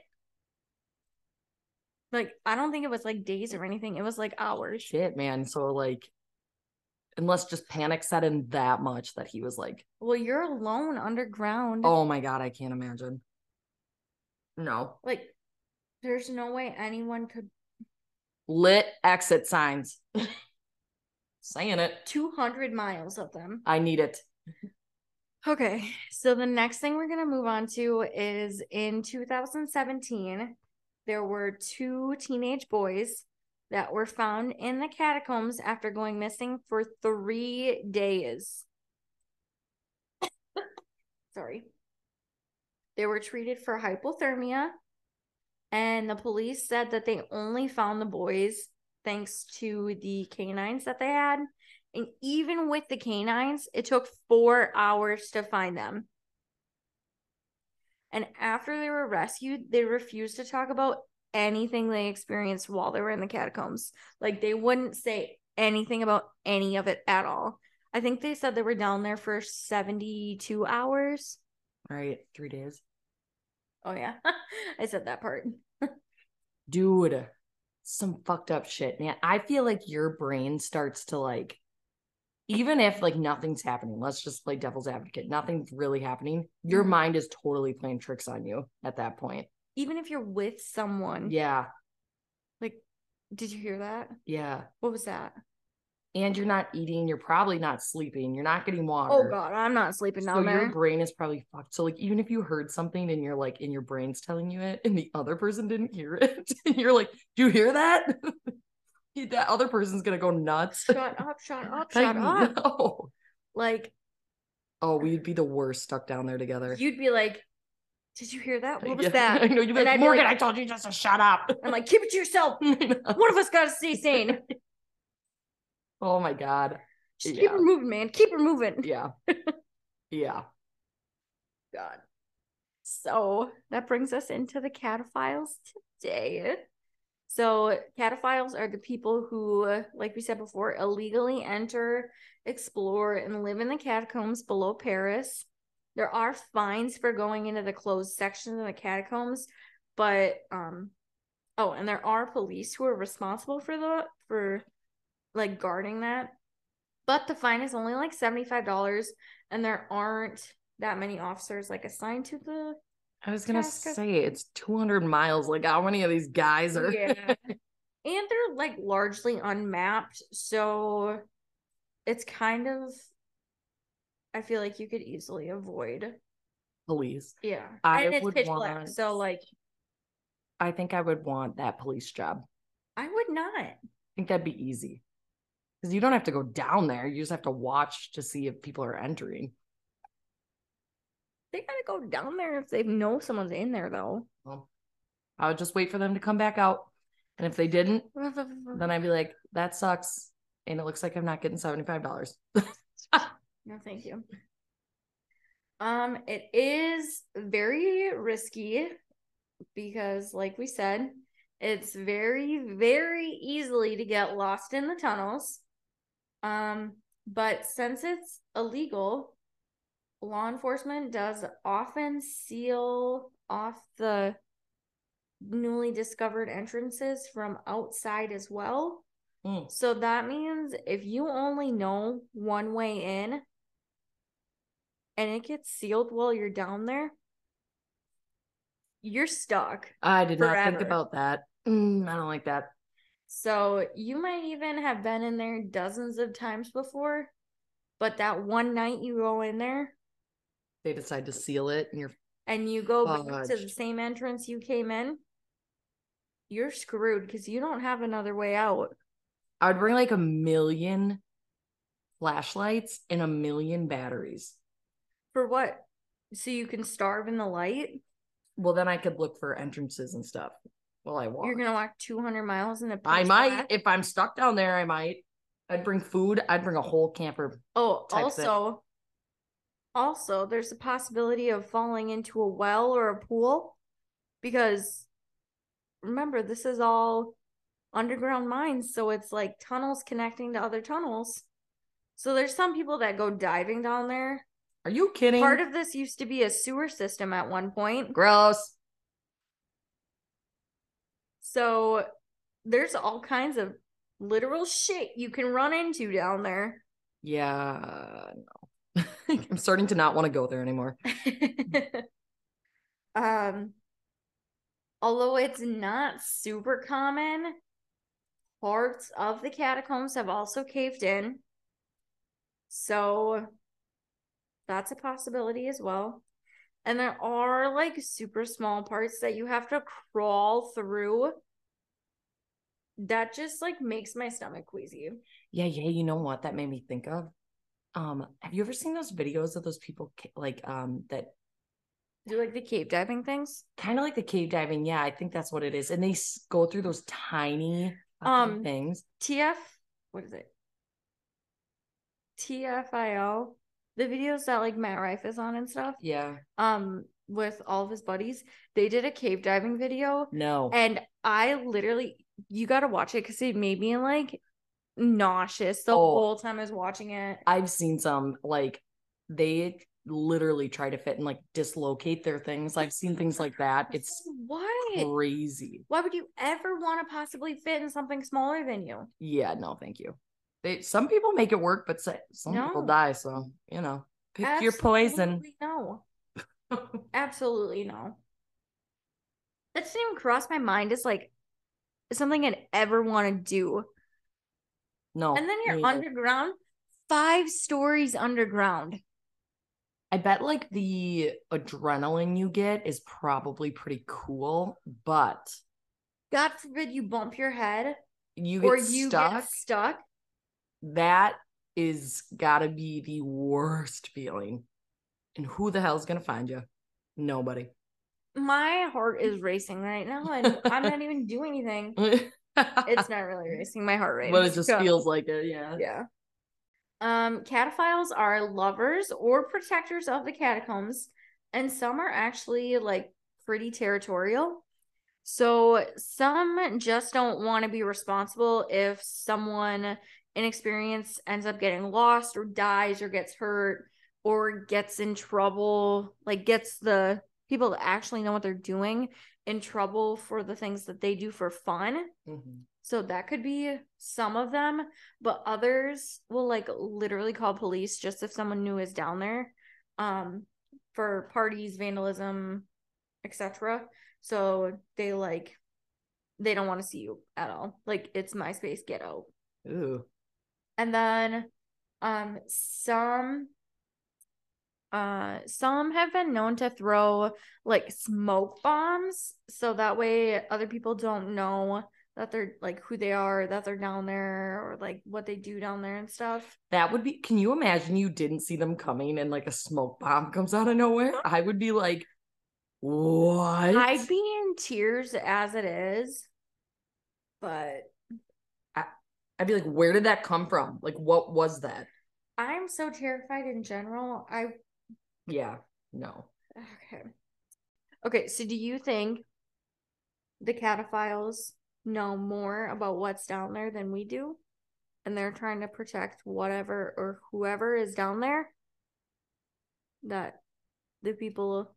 Like I don't think it was like days or anything. It was like hours. Shit, man. So like, unless just panic set in that much that he was like, Well, you're alone underground. "Oh my god, I can't imagine." No, Like there's no way anyone could lit exit signs. Saying it. 200 miles of them. I need it. Okay, so the next thing we're going to move on to is in 2017, there were two teenage boys that were found in the catacombs after going missing for three days. Sorry. They were treated for hypothermia, and the police said that they only found the boys thanks to the canines that they had. And even with the canines, it took four hours to find them. And after they were rescued, they refused to talk about anything they experienced while they were in the catacombs. Like they wouldn't say anything about any of it at all. I think they said they were down there for 72 hours. Right, three days, Oh, yeah. I said that part. dude. Some fucked up shit, man. I feel like your brain starts to like, even if like nothing's happening. Let's just play devil's advocate. Nothing's really happening. Your Mhm. mind is totally playing tricks on you at that point. Even if you're with someone. Yeah, Like, did you hear that? yeah. What was that? And you're not eating. You're probably not sleeping. You're not getting oh, water. Oh, God. I'm not sleeping So down your brain is probably fucked. So like even if you heard something and you're like in your brain's telling you it and the other person didn't hear it, and you're like, "Do you hear that?" that other person's gonna go nuts. shut up, shut up, shut up. no. Like, Oh, we'd be the worst stuck down there together. you'd be like, Did you hear that? What was Yeah, that? I know you'd be And like, I'd be Morgan, like- I told you just to shut up. I'm like, Keep it to yourself. One of us got to stay sane. Oh my god. Just Yeah. keep her moving, man. Keep her moving. Yeah. yeah. God. So that brings us into the cataphiles today. So cataphiles are the people who, like we said before, illegally enter, explore, and live in the catacombs below Paris. There are fines for going into the closed sections of the catacombs, but um oh, and there are police who are responsible for the for like guarding that. But the fine is only like $75 and there aren't that many officers like assigned to the I was gonna say it's 200 miles. Like, how many of these guys are? yeah. and they're like largely unmapped, so it's kind of I feel like you could easily avoid. police. Yeah. I and it's would pitch black. So like I think I would want that police job. I would not. I think that'd be easy because you don't have to go down there. You just have to watch to see if people are entering. They gotta go down there if they know someone's in there though. Well, I would just wait for them to come back out, and if they didn't, then I'd be like, "That sucks," and it looks like I'm not getting seventy five dollars. No, thank you. Um, it is very risky because, like we said, it's very, very easily to get lost in the tunnels. Um, but since it's illegal, law enforcement does often seal off the newly discovered entrances from outside as well. Mm. So that means if you only know one way in and it gets sealed while you're down there, you're stuck. I did not think about that. Mm, I don't like that. So you might even have been in there dozens of times before, but that one night you go in there They decide to seal it, and you're and you go back to the same entrance you came in, you're screwed because you don't have another way out. I would bring like a million flashlights and a million batteries. For what? So you can starve in the light? Well, then I could look for entrances and stuff while I walk. You're gonna walk 200 miles in a I might black? if I'm stuck down there. I might. I'd bring food. I'd bring a whole camper. Oh, type thing. also, also, there's a possibility of falling into a well or a pool because remember, this is all underground mines, so it's like tunnels connecting to other tunnels. So there's some people that go diving down there. Are you kidding? Part of this used to be a sewer system at one point. Gross. So there's all kinds of literal shit you can run into down there. Yeah. No. I'm starting to not want to go there anymore. um although it's not super common parts of the catacombs have also caved in so that's a possibility as well and there are like super small parts that you have to crawl through that just like makes my stomach queasy Yeah, yeah. You know what that made me think of? Um, have you ever seen those videos of those people like um that do like the cave diving things kind of like the cave diving? Yeah, I think that's what it is. And they go through those tiny Um, things. TF, what is it? TFIL, the videos that like Matt Rife is on and stuff. Yeah. Um, with all of his buddies, they did a cave diving video, No. and I literally, you got to watch it because it made me like nauseous the Oh. whole time I was watching it. I've seen some like they literally try to fit and like dislocate their things. I've seen things like that. It's what? crazy. Why would you ever want to possibly fit in something smaller than you? Yeah, no, thank you. They some people make it work, but some people die. So you know, pick your poison. Absolutely No. Absolutely no. That didn't even cross my mind Is like something I'd ever want to do. no, And then you're me either. underground, five stories underground. I bet like the adrenaline you get is probably pretty cool, but God forbid you bump your head you get or you stuck. get stuck. that is gotta be the worst feeling. And who the hell's gonna find you? Nobody. My heart is racing right now, and I'm not even doing anything. It's not really racing. My heart rate, but it just feels like it, yeah. Yeah. Um, cataphiles are lovers or protectors of the catacombs, and some are actually like pretty territorial. So some just don't want to be responsible if someone inexperienced ends up getting lost or dies or gets hurt or gets in trouble, like gets the people that actually know what they're doing in trouble for the things that they do for fun. Mm-hmm. So that could be some of them, but others will like literally call police just if someone new is down there um for parties, vandalism, etc. So they like they don't want to see you at all. Like it's MySpace get out. Ooh. And then um some uh some have been known to throw like smoke bombs so that way other people don't know that they're like who they are that they're down there or like what they do down there and stuff. That would be can you imagine you didn't see them coming and like a smoke bomb comes out of nowhere? I would be like what? I'd be in tears as it is but I, i'd be like where did that come from? Like what was that? I'm so terrified in general. I yeah, no. Okay. Okay, so do you think the cataphiles know more about what's down there than we do? And they're trying to protect whatever or whoever is down there that the people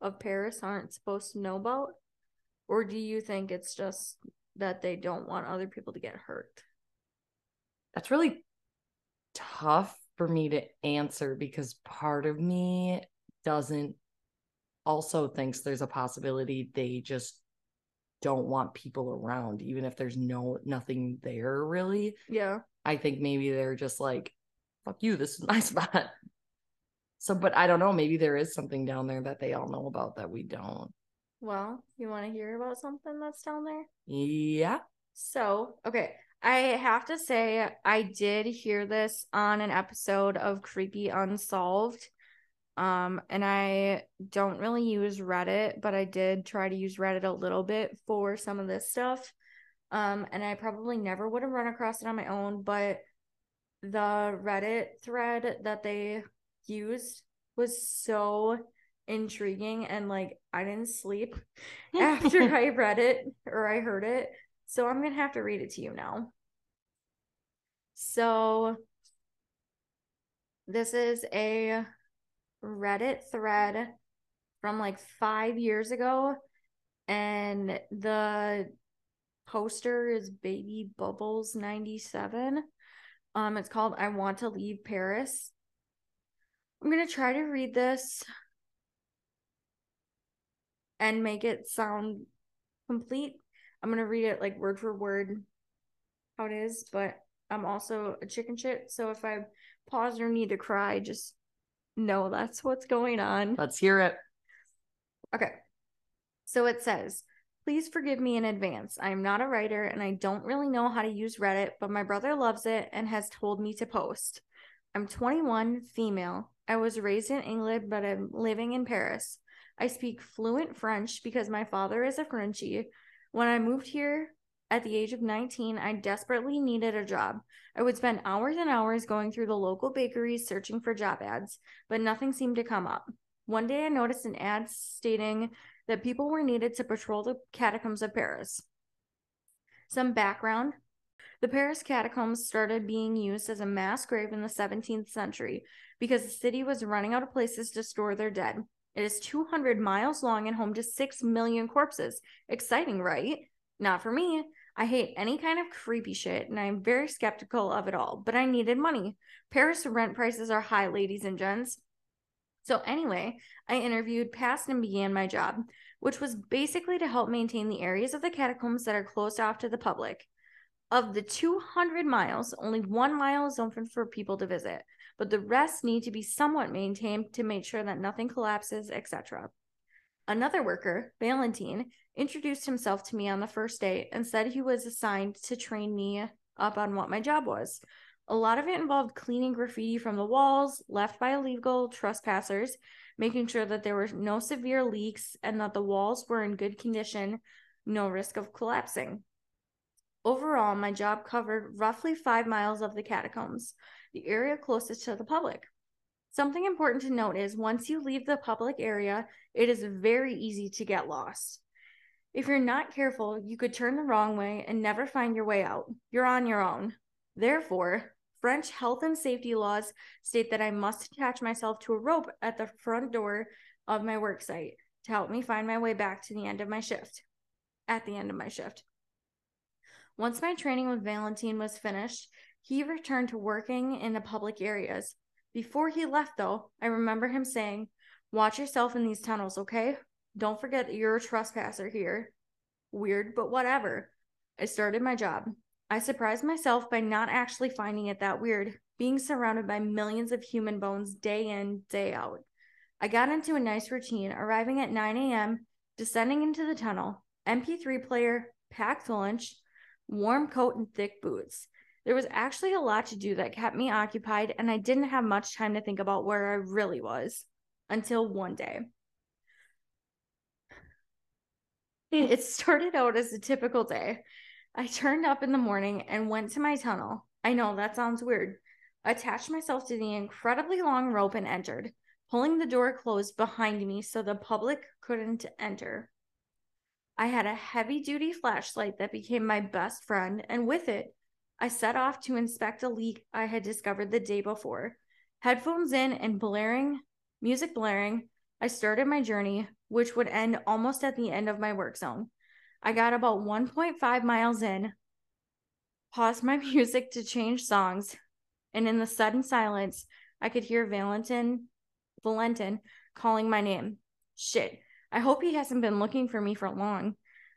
of Paris aren't supposed to know about? Or do you think it's just that they don't want other people to get hurt? That's really tough for me to answer because part of me doesn't also thinks there's a possibility they just don't want people around even if there's no nothing there really. Yeah. I think maybe they're just like fuck you this is my spot. So but i don't know maybe there is something down there that they all know about that we don't. Well you want to hear about something that's down there? Yeah. So okay I have to say, I did hear this on an episode of Creepy Unsolved. Um, and I don't really use Reddit, but I did try to use Reddit a little bit for some of this stuff. Um, and I probably never would have run across it on my own, but the Reddit thread that they used was so intriguing and like I didn't sleep after I read it or I heard it. So I'm going to have to read it to you now. So this is a Reddit thread from like five years ago. And the poster is Baby Bubbles 97. Um, it's called I Want to Leave Paris. I'm gonna try to read this and make it sound complete. I'm gonna read it like word for word how it is, but I'm also a chicken shit. So if I pause or need to cry, just know that's what's going on. Let's hear it. Okay. So it says, Please forgive me in advance. I am not a writer and I don't really know how to use Reddit, but my brother loves it and has told me to post. I'm 21, female. I was raised in England, but I'm living in Paris. I speak fluent French because my father is a Frenchie. When I moved here at the age of 19, I desperately needed a job. I would spend hours and hours going through the local bakeries searching for job ads, but nothing seemed to come up. One day I noticed an ad stating that people were needed to patrol the catacombs of Paris. Some background the Paris catacombs started being used as a mass grave in the 17th century because the city was running out of places to store their dead. It is 200 miles long and home to 6 million corpses. Exciting, right? Not for me. I hate any kind of creepy shit and I'm very skeptical of it all, but I needed money. Paris rent prices are high, ladies and gents. So, anyway, I interviewed, passed, and began my job, which was basically to help maintain the areas of the catacombs that are closed off to the public. Of the 200 miles, only one mile is open for people to visit but the rest need to be somewhat maintained to make sure that nothing collapses, etc. Another worker, Valentine, introduced himself to me on the first day and said he was assigned to train me up on what my job was. A lot of it involved cleaning graffiti from the walls left by illegal trespassers, making sure that there were no severe leaks and that the walls were in good condition, no risk of collapsing. Overall, my job covered roughly five miles of the catacombs the area closest to the public. Something important to note is once you leave the public area, it is very easy to get lost. If you're not careful, you could turn the wrong way and never find your way out. You're on your own. Therefore, French health and safety laws state that I must attach myself to a rope at the front door of my work site to help me find my way back to the end of my shift. At the end of my shift. Once my training with Valentine was finished, he returned to working in the public areas. Before he left, though, I remember him saying, Watch yourself in these tunnels, okay? Don't forget you're a trespasser here. Weird, but whatever. I started my job. I surprised myself by not actually finding it that weird, being surrounded by millions of human bones day in, day out. I got into a nice routine, arriving at 9 a.m., descending into the tunnel, MP3 player, packed lunch, warm coat, and thick boots. There was actually a lot to do that kept me occupied, and I didn't have much time to think about where I really was until one day. Hmm. It started out as a typical day. I turned up in the morning and went to my tunnel. I know that sounds weird. Attached myself to the incredibly long rope and entered, pulling the door closed behind me so the public couldn't enter. I had a heavy duty flashlight that became my best friend, and with it, I set off to inspect a leak I had discovered the day before. Headphones in and blaring, music blaring, I started my journey, which would end almost at the end of my work zone. I got about 1.5 miles in, paused my music to change songs, and in the sudden silence, I could hear Valentin, Valentin calling my name. Shit, I hope he hasn't been looking for me for long.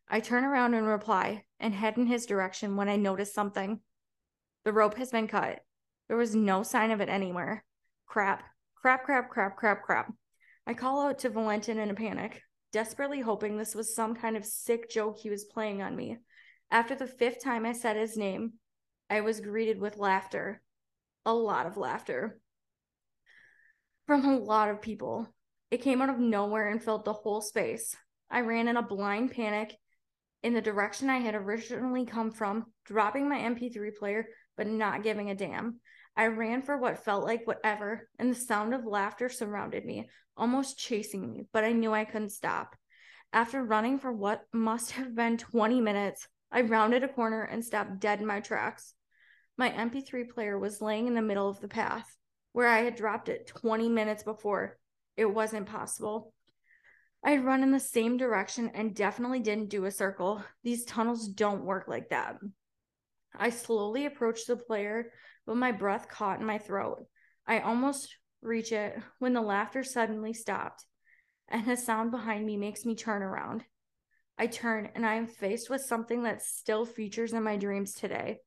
I turn around and reply and head in his direction when I notice something. The rope has been cut. There was no sign of it anywhere. Crap, crap, crap, crap, crap, crap. I call out to Valentin in a panic, desperately hoping this was some kind of sick joke he was playing on me. After the fifth time I said his name, I was greeted with laughter. A lot of laughter. From a lot of people. It came out of nowhere and filled the whole space. I ran in a blind panic in the direction I had originally come from, dropping my MP3 player, but not giving a damn. I ran for what felt like whatever, and the sound of laughter surrounded me, almost chasing me, but I knew I couldn't stop. After running for what must have been 20 minutes, I rounded a corner and stopped dead in my tracks. My MP3 player was laying in the middle of the path, where I had dropped it 20 minutes before. It wasn't possible. I had run in the same direction and definitely didn't do a circle. These tunnels don't work like that. I slowly approached the player, but my breath caught in my throat. I almost reach it when the laughter suddenly stopped, and a sound behind me makes me turn around. I turn and I am faced with something that still features in my dreams today.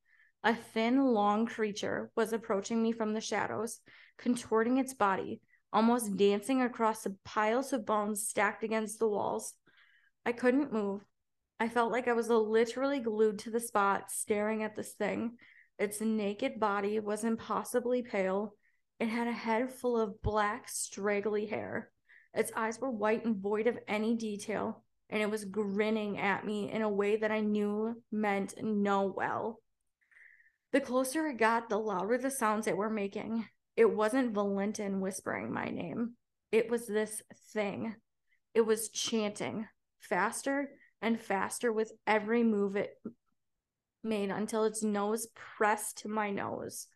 A thin, long creature was approaching me from the shadows, contorting its body, almost dancing across the piles of bones stacked against the walls. I couldn't move. I felt like I was literally glued to the spot, staring at this thing. Its naked body was impossibly pale. It had a head full of black, straggly hair. Its eyes were white and void of any detail, and it was grinning at me in a way that I knew meant no well. The closer it got, the louder the sounds it were making. It wasn't Valentin whispering my name, it was this thing. It was chanting faster and faster with every move it made until its nose pressed to my nose.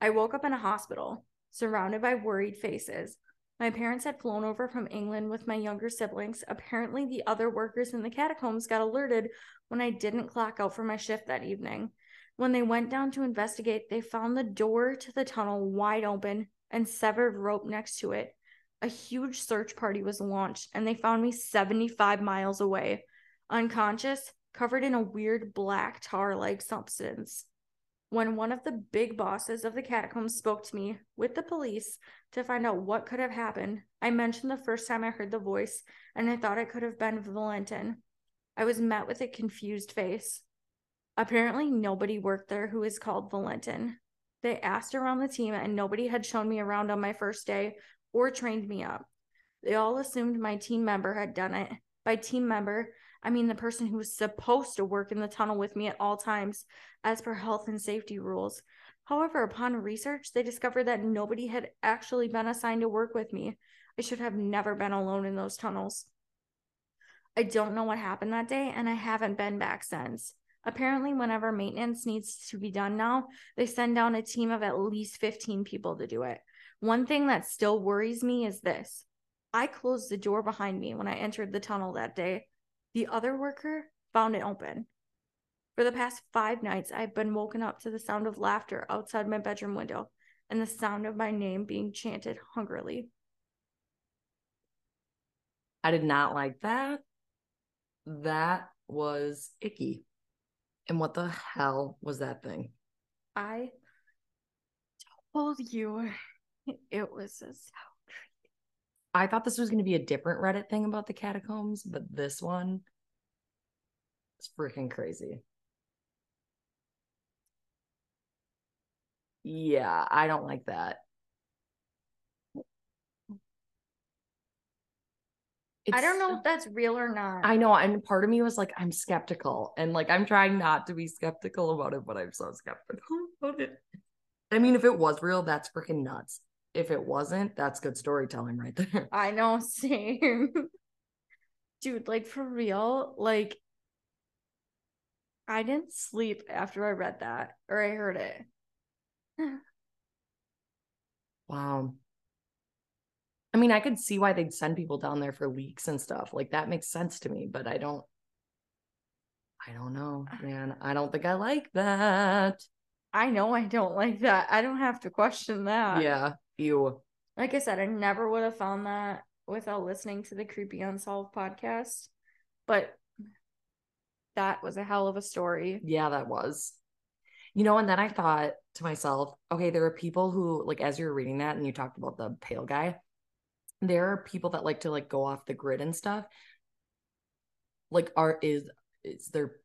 I woke up in a hospital, surrounded by worried faces. My parents had flown over from England with my younger siblings. Apparently, the other workers in the catacombs got alerted when I didn't clock out for my shift that evening. When they went down to investigate, they found the door to the tunnel wide open and severed rope next to it. A huge search party was launched, and they found me 75 miles away unconscious, covered in a weird black tar like substance. When one of the big bosses of the catacombs spoke to me with the police to find out what could have happened, I mentioned the first time I heard the voice, and I thought it could have been Valentin. I was met with a confused face. Apparently, nobody worked there who is called Valentin. They asked around the team, and nobody had shown me around on my first day or trained me up. They all assumed my team member had done it. By team member, I mean the person who was supposed to work in the tunnel with me at all times, as per health and safety rules. However, upon research, they discovered that nobody had actually been assigned to work with me. I should have never been alone in those tunnels. I don't know what happened that day, and I haven't been back since. Apparently, whenever maintenance needs to be done now, they send down a team of at least 15 people to do it. One thing that still worries me is this I closed the door behind me when I entered the tunnel that day. The other worker found it open. For the past five nights, I've been woken up to the sound of laughter outside my bedroom window and the sound of my name being chanted hungrily. I did not like that. That was icky. And what the hell was that thing? I told you it was a sound. I thought this was going to be a different Reddit thing about the catacombs, but this one is freaking crazy. Yeah, I don't like that. I don't know if that's real or not. I know, and part of me was like, I'm skeptical, and like I'm trying not to be skeptical about it, but I'm so skeptical about it. I mean, if it was real, that's freaking nuts. If it wasn't, that's good storytelling right there. I know, same. Dude, like for real, like I didn't sleep after I read that or I heard it. wow. I mean, I could see why they'd send people down there for leaks and stuff. Like that makes sense to me, but I don't I don't know, man. I don't think I like that. I know I don't like that. I don't have to question that. Yeah, you. Like I said, I never would have found that without listening to the Creepy Unsolved podcast. But that was a hell of a story. Yeah, that was. You know, and then I thought to myself, okay, there are people who, like, as you're reading that and you talked about the pale guy, there are people that like to like go off the grid and stuff. Like, are is is there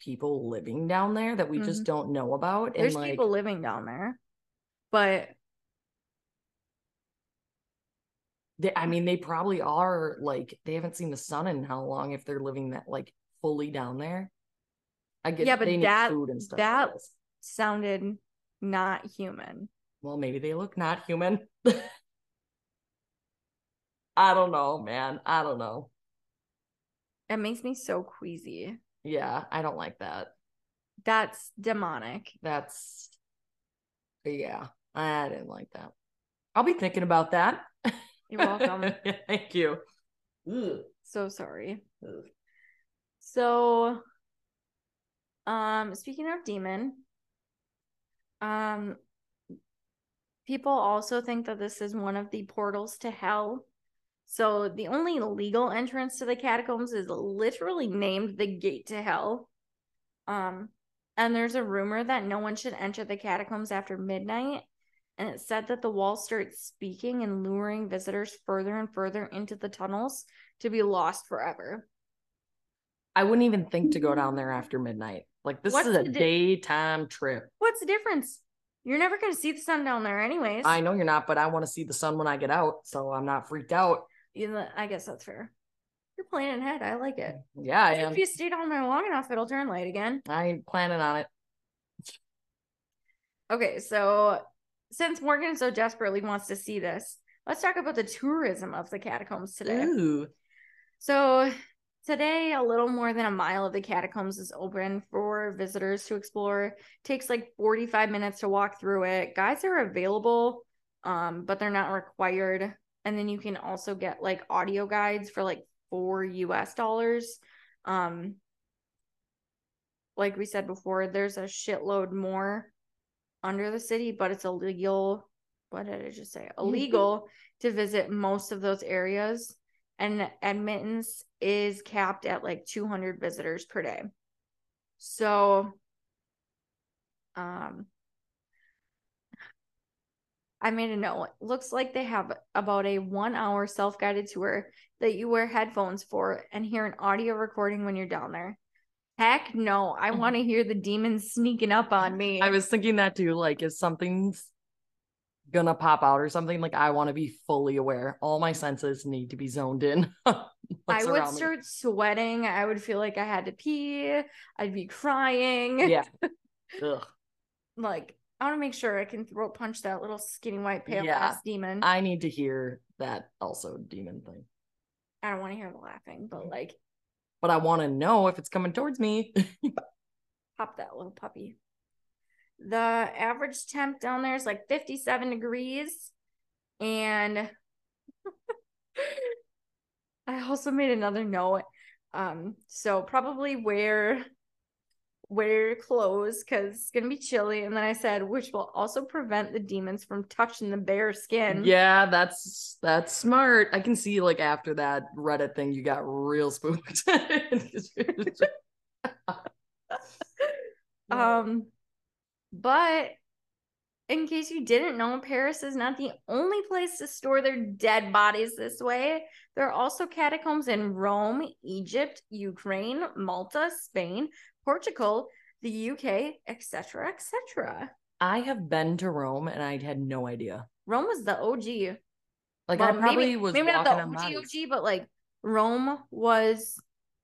people living down there that we mm-hmm. just don't know about? There's and, like, people living down there, but they, I mean, they probably are like they haven't seen the sun in how long if they're living that like fully down there. I get yeah, but that food and stuff. That sounded not human. Well, maybe they look not human. I don't know, man. I don't know. It makes me so queasy. Yeah, I don't like that. That's demonic. That's yeah, I didn't like that. I'll be thinking about that. You're welcome. Thank you. Ugh. So sorry. Ugh. So um speaking of demon, um people also think that this is one of the portals to hell so the only legal entrance to the catacombs is literally named the gate to hell. Um, and there's a rumor that no one should enter the catacombs after midnight. And it said that the wall starts speaking and luring visitors further and further into the tunnels to be lost forever. I wouldn't even think to go down there after midnight. Like this What's is a di- daytime trip. What's the difference? You're never going to see the sun down there, anyways. I know you're not, but I want to see the sun when I get out, so I'm not freaked out. You know, I guess that's fair. You're planning ahead. I like it. Yeah, I am. If you stay down there long enough, it'll turn light again. I ain't planning on it. Okay, so since Morgan so desperately wants to see this, let's talk about the tourism of the catacombs today. Ooh. So today, a little more than a mile of the catacombs is open for visitors to explore. It takes like 45 minutes to walk through it. Guides are available, um, but they're not required and then you can also get like audio guides for like four US dollars. Um, like we said before, there's a shitload more under the city, but it's illegal. What did I just say? Illegal to visit most of those areas, and admittance is capped at like 200 visitors per day. So, um, I made a note. Looks like they have about a one hour self guided tour that you wear headphones for and hear an audio recording when you're down there. Heck no, I mm-hmm. want to hear the demons sneaking up on me. I was thinking that too. Like, if something's gonna pop out or something, like I want to be fully aware. All my senses need to be zoned in. I would start me. sweating. I would feel like I had to pee. I'd be crying. Yeah. Ugh. like I want to make sure I can throat punch that little skinny white pale Yeah. ass demon. I need to hear that also demon thing. I don't want to hear the laughing, but like But I want to know if it's coming towards me. pop that little puppy. The average temp down there is like 57 degrees. And I also made another note. Um, so probably wear wear clothes because it's gonna be chilly. And then I said, which will also prevent the demons from touching the bare skin. yeah, that's that's smart. I can see like after that Reddit thing, you got real spooked. Um, but in case you didn't know, Paris is not the only place to store their dead bodies this way. There are also catacombs in Rome, Egypt, Ukraine, Malta, Spain, Portugal, the UK, etc., etc. I have been to Rome and I had no idea. Rome was the OG. Like Well, I probably maybe, was maybe not the OG. OG, but like Rome was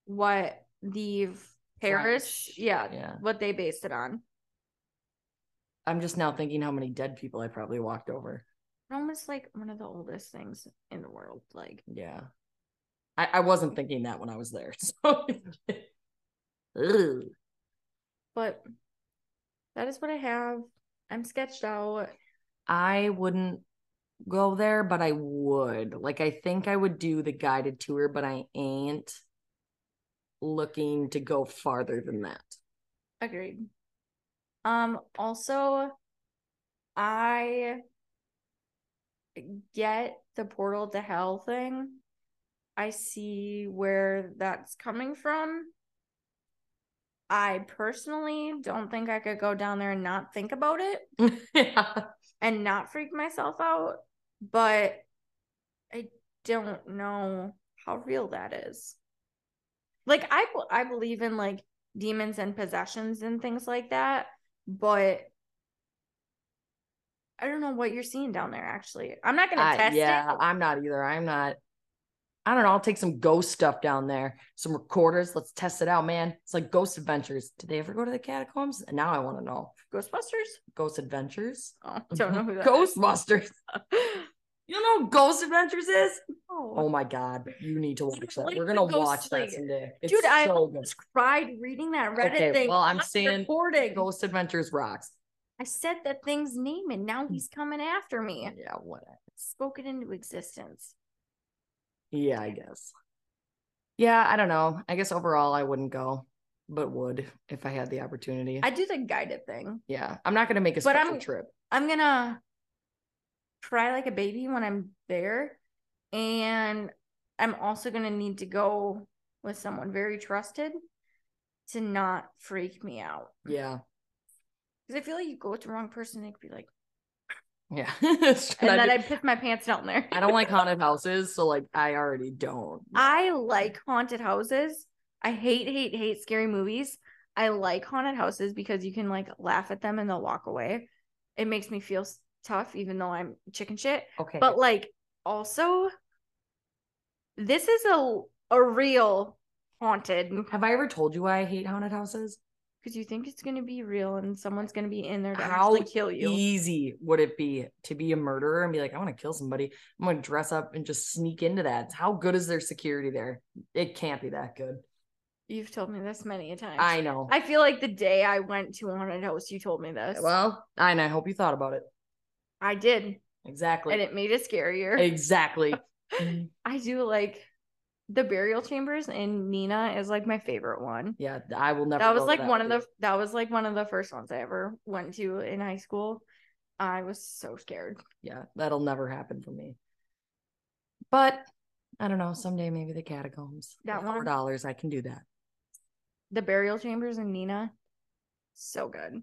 what the Paris, yeah, yeah. what they based it on. I'm just now thinking how many dead people I probably walked over. Rome is like one of the oldest things in the world. Like Yeah. I, I wasn't thinking that when I was there. So Ugh. but that is what I have. I'm sketched out. I wouldn't go there, but I would. Like I think I would do the guided tour, but I ain't looking to go farther than that. Agreed. Um, also, I get the portal to hell thing. I see where that's coming from. I personally don't think I could go down there and not think about it yeah. and not freak myself out, but I don't know how real that is. Like I I believe in like demons and possessions and things like that, but I don't know what you're seeing down there actually. I'm not going to test yeah, it. I'm not either. I'm not. I don't know. I'll take some ghost stuff down there, some recorders. Let's test it out, man. It's like Ghost Adventures. Did they ever go to the catacombs? And now I want to know. Ghostbusters? Ghost Adventures? Oh, don't know who that Ghostbusters. You know what Ghost Adventures is? Oh. Oh my god, you need to watch that. like We're gonna Ghost watch that someday. It's Dude, I so good. almost cried reading that Reddit Okay, thing. well, I'm saying recording. Ghost Adventures rocks. I said that thing's name and now he's coming after me. Yeah, whatever. Spoke it into existence. Yeah, I guess. Yeah, I don't know. I guess overall I wouldn't go, but would if I had the opportunity. I do the guided thing. yeah, I'm not gonna make a But special I'm- trip. I'm gonna cry like a baby when I'm there. And I'm also gonna need to go with someone very trusted to not freak me out. Yeah, Because I feel like you go with the wrong person, they could be like, yeah. and I, then do- I'd piss my pants down there. I don't like haunted houses, so like I already don't. I like haunted houses. I hate, hate, hate scary movies. I like haunted houses because you can like laugh at them and they'll walk away. It makes me feel tough, even though I'm chicken shit. Okay, But like, also, this is a a real haunted have I ever told you why I hate haunted houses? Because you think it's gonna be real and someone's gonna be in there to How actually kill you. easy would it be to be a murderer and be like, I want to kill somebody? I'm gonna dress up and just sneak into that. How good is their security there? It can't be that good. You've told me this many a time. I know. I feel like the day I went to a haunted house, you told me this. well, and I hope you thought about it. I did, Exactly. and it made it scarier. exactly. I do like the burial chambers in Neenah is like my favorite one. yeah, I will never. That was like one of the that was like one of the first ones I ever went to in high school. I was so scared. Yeah, that'll never happen for me. But I don't know. Someday maybe the catacombs. That For one? dollars, I can do that. The burial chambers in Neenah, so good.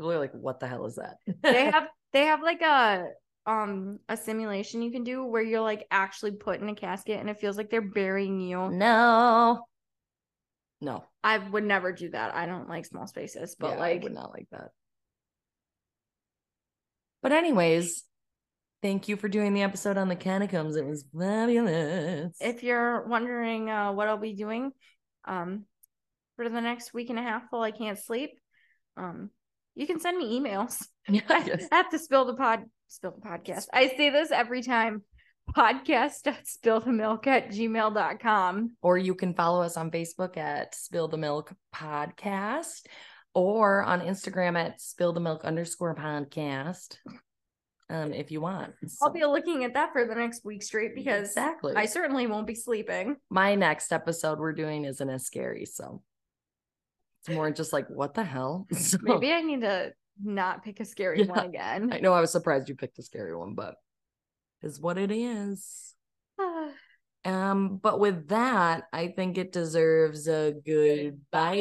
Are like, "What the hell is that?" They have they have like a um a simulation you can do where you're like actually put in a casket and it feels like they're burying you. no, no. I would never do that. I don't like small spaces, but yeah, like I would not like that. But anyways, thank you for doing the episode on the catacombs. It was fabulous. if you're wondering uh, what I'll be doing um, for the next week and a half while I can't sleep, um, you can send me emails Yes. at the spill the pod spill the podcast. I say this every time. Podcast.spillthemilk at gmail.com. Or you can follow us on Facebook at Spill the Milk Podcast or on Instagram at Spill the Milk underscore podcast. Um, if you want. I'll be looking at that for the next week straight because exactly. I certainly won't be sleeping. My next episode we're doing isn't as scary, so it's more just like what the hell. So- Maybe I need to not pick a scary Yeah. one again. I know I was surprised you picked a scary one, but is what it is. Um, but with that, I think it deserves a goodbye.